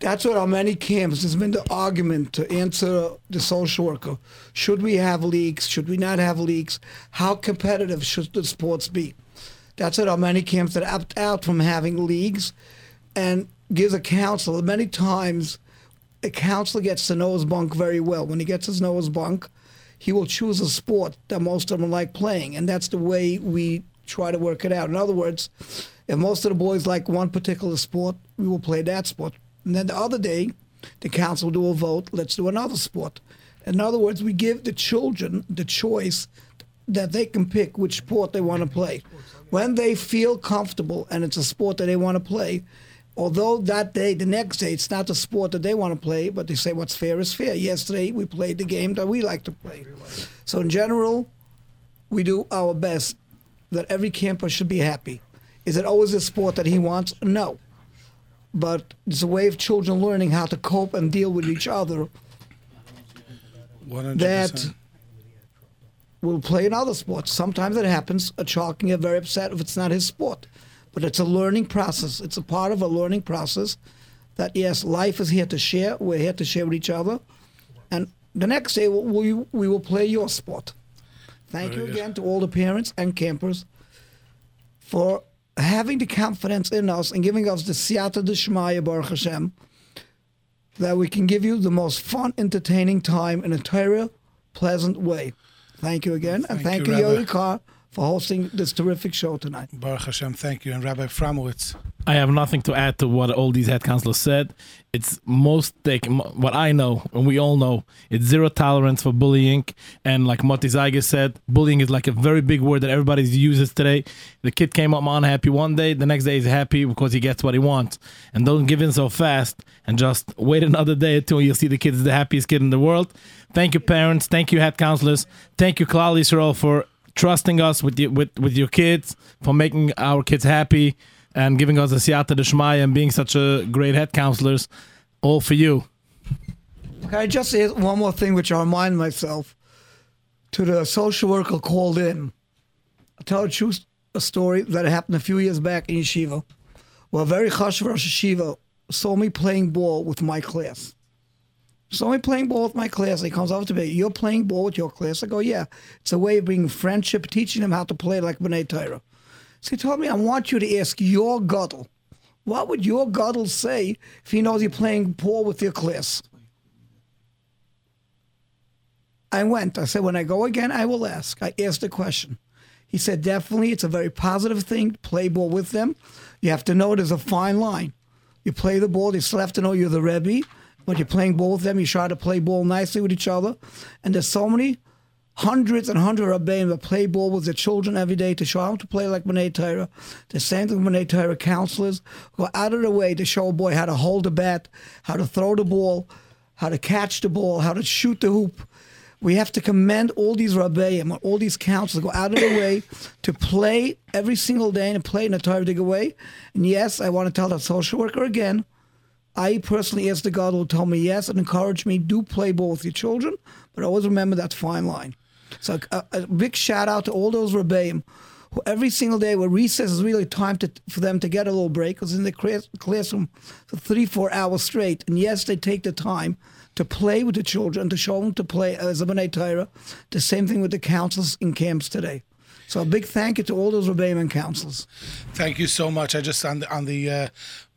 That's what on many camps has been the argument to answer the social worker. Should we have leagues? Should we not have leagues? How competitive should the sports be? That's what on many camps that opt out from having leagues and gives a counselor many times a counselor gets to know his bunk very well. When he gets to know his bunk, he will choose a sport that most of them like playing, and that's the way we try to work it out. In other words, if most of the boys like one particular sport, we will play that sport. And then the other day, the council do a vote, let's do another sport. In other words, we give the children the choice that they can pick which sport they want to play. When they feel comfortable and it's a sport that they want to play, Although that day, the next day, it's not the sport that they want to play, but they say what's fair is fair. Yesterday, we played the game that we like to play. So, in general, we do our best that every camper should be happy. Is it always a sport that he wants? No. But it's a way of children learning how to cope and deal with each other 100%. that will play in other sports. Sometimes it happens. A child can get very upset if it's not his sport. But it's a learning process. It's a part of a learning process that, yes, life is here to share. We're here to share with each other. And the next day, we, we will play your sport. Thank Very you good. again to all the parents and campers for having the confidence in us and giving us the siyata d'shmaya Baruch Hashem that we can give you the most fun, entertaining time in a Torah pleasant way. Thank you again, and Thank thank you, you. Yoely Kar, for hosting this terrific show tonight. Baruch Hashem, thank you. And Rabbi Framowitz. I have nothing to add to what all these head counselors said. It's most they, what I know, and we all know, it's zero tolerance for bullying. And like Mati Zeiger said, bullying is like a very big word that everybody uses today. The kid came up unhappy one day, the next day he's happy because he gets what he wants. And don't give in so fast and just wait another day or two you'll see the kid is the happiest kid in the world. Thank you, parents. Thank you, head counselors. Thank you, Klal Yisrael, for trusting us with, you, with, with your kids, for making our kids happy and giving us a siyata d'shmaya and being such a great head counselors. All for you. Can I just say one more thing, which I remind myself to the social worker called in? I'll tell a true a story that happened a few years back in yeshiva. Well, very chashuv Rosh Yeshiva saw me playing ball with my class. Saw me playing ball with my class. He comes over to me. You're playing ball with your class? I go, yeah. It's a way of bringing friendship, teaching them how to play like B'nai Torah. So he told me, I want you to ask your gadol. What would your gadol say if he knows you're playing ball with your class? I went. I said, when I go again, I will ask. I asked the question. He said, definitely, it's a very positive thing to play ball with them. You have to know there's a fine line. You play the ball, they still have to know you're the Rebbe. When you're playing ball with them, you try to play ball nicely with each other. And there's so many hundreds and hundreds of Rebbeim that play ball with their children every day to show them to play like B'nai Torah. The same thing with B'nai Torah counselors go out of their way to show a boy how to hold a bat, how to throw the ball, how to catch the ball, how to shoot the hoop. We have to commend all these rabbeim, all these counselors go out of their way to play every single day and play in a Torah way. And yes, I want to tell that social worker again. I personally asked the gadol who told me yes and encouraged me do play ball with your children, but always remember that fine line. So a, a big shout out to all those rabbeim who every single day where recess is really time to, for them to get a little break because in the class, classroom for three four hours straight and yes they take the time to play with the children to show them to play as a B'nai Torah. The same thing with the counselors in camps today. So a big thank you to all those rabbeim councils. Thank you so much. I just on the on the uh,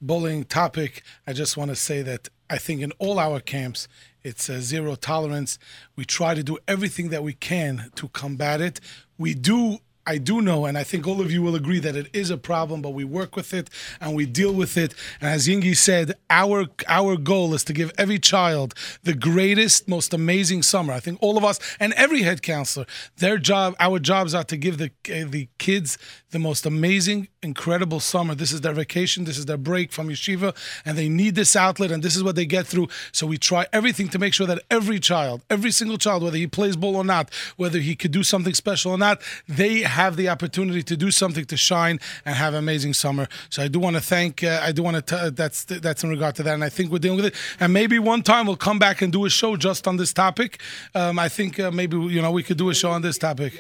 bullying topic, I just want to say that I think in all our camps, it's zero tolerance. We try to do everything that we can to combat it. We do. I do know, and I think all of you will agree that it is a problem, but we work with it and we deal with it. And as Yingi said, our our goal is to give every child the greatest, most amazing summer. I think all of us and every head counselor, their job, our jobs are to give the uh, the kids the most amazing, incredible summer. This is their vacation, this is their break from yeshiva, and they need this outlet, and this is what they get through. So we try everything to make sure that every child, every single child, whether he plays ball or not, whether he could do something special or not, they have the opportunity to do something to shine and have an amazing summer. So I do want to thank. Uh, I do want to. T- that's that's in regard to that, and I think we're dealing with it. And maybe one time we'll come back and do a show just on this topic. Um, I think uh, maybe you know we could do a show on this topic.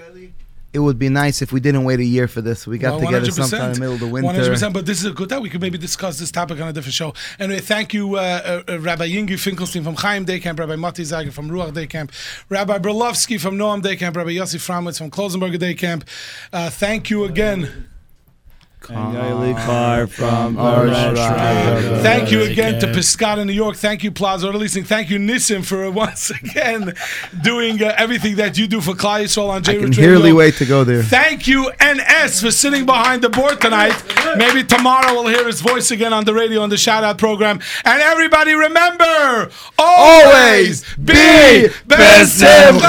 It would be nice if we didn't wait a year for this. We got Well, together sometime in the middle of the winter. 100%, but this is a good time. We could maybe discuss this topic on a different show. Anyway, thank you, uh, uh, uh, Rabbi Yingi Finkelstein from Chaim Day Camp, Rabbi Mati Zeiger from Ruach Day Camp, Rabbi Berlovsky from Noam Day Camp, Rabbi Yossi Framowitz from Klausenberger Day Camp. Uh, thank you again. And Yoely Kar from Thank you again to Piscata, New York. Thank you, Plaza or Releasing. Thank you, Nissan, for uh, once again doing uh, everything that you do for Klal Yisrael on J I can Rich hardly wait to go there. Thank you, NS, for sitting behind the board tonight. Maybe tomorrow we'll hear his voice again on the radio on the shout out program. And everybody remember always be Besimcha!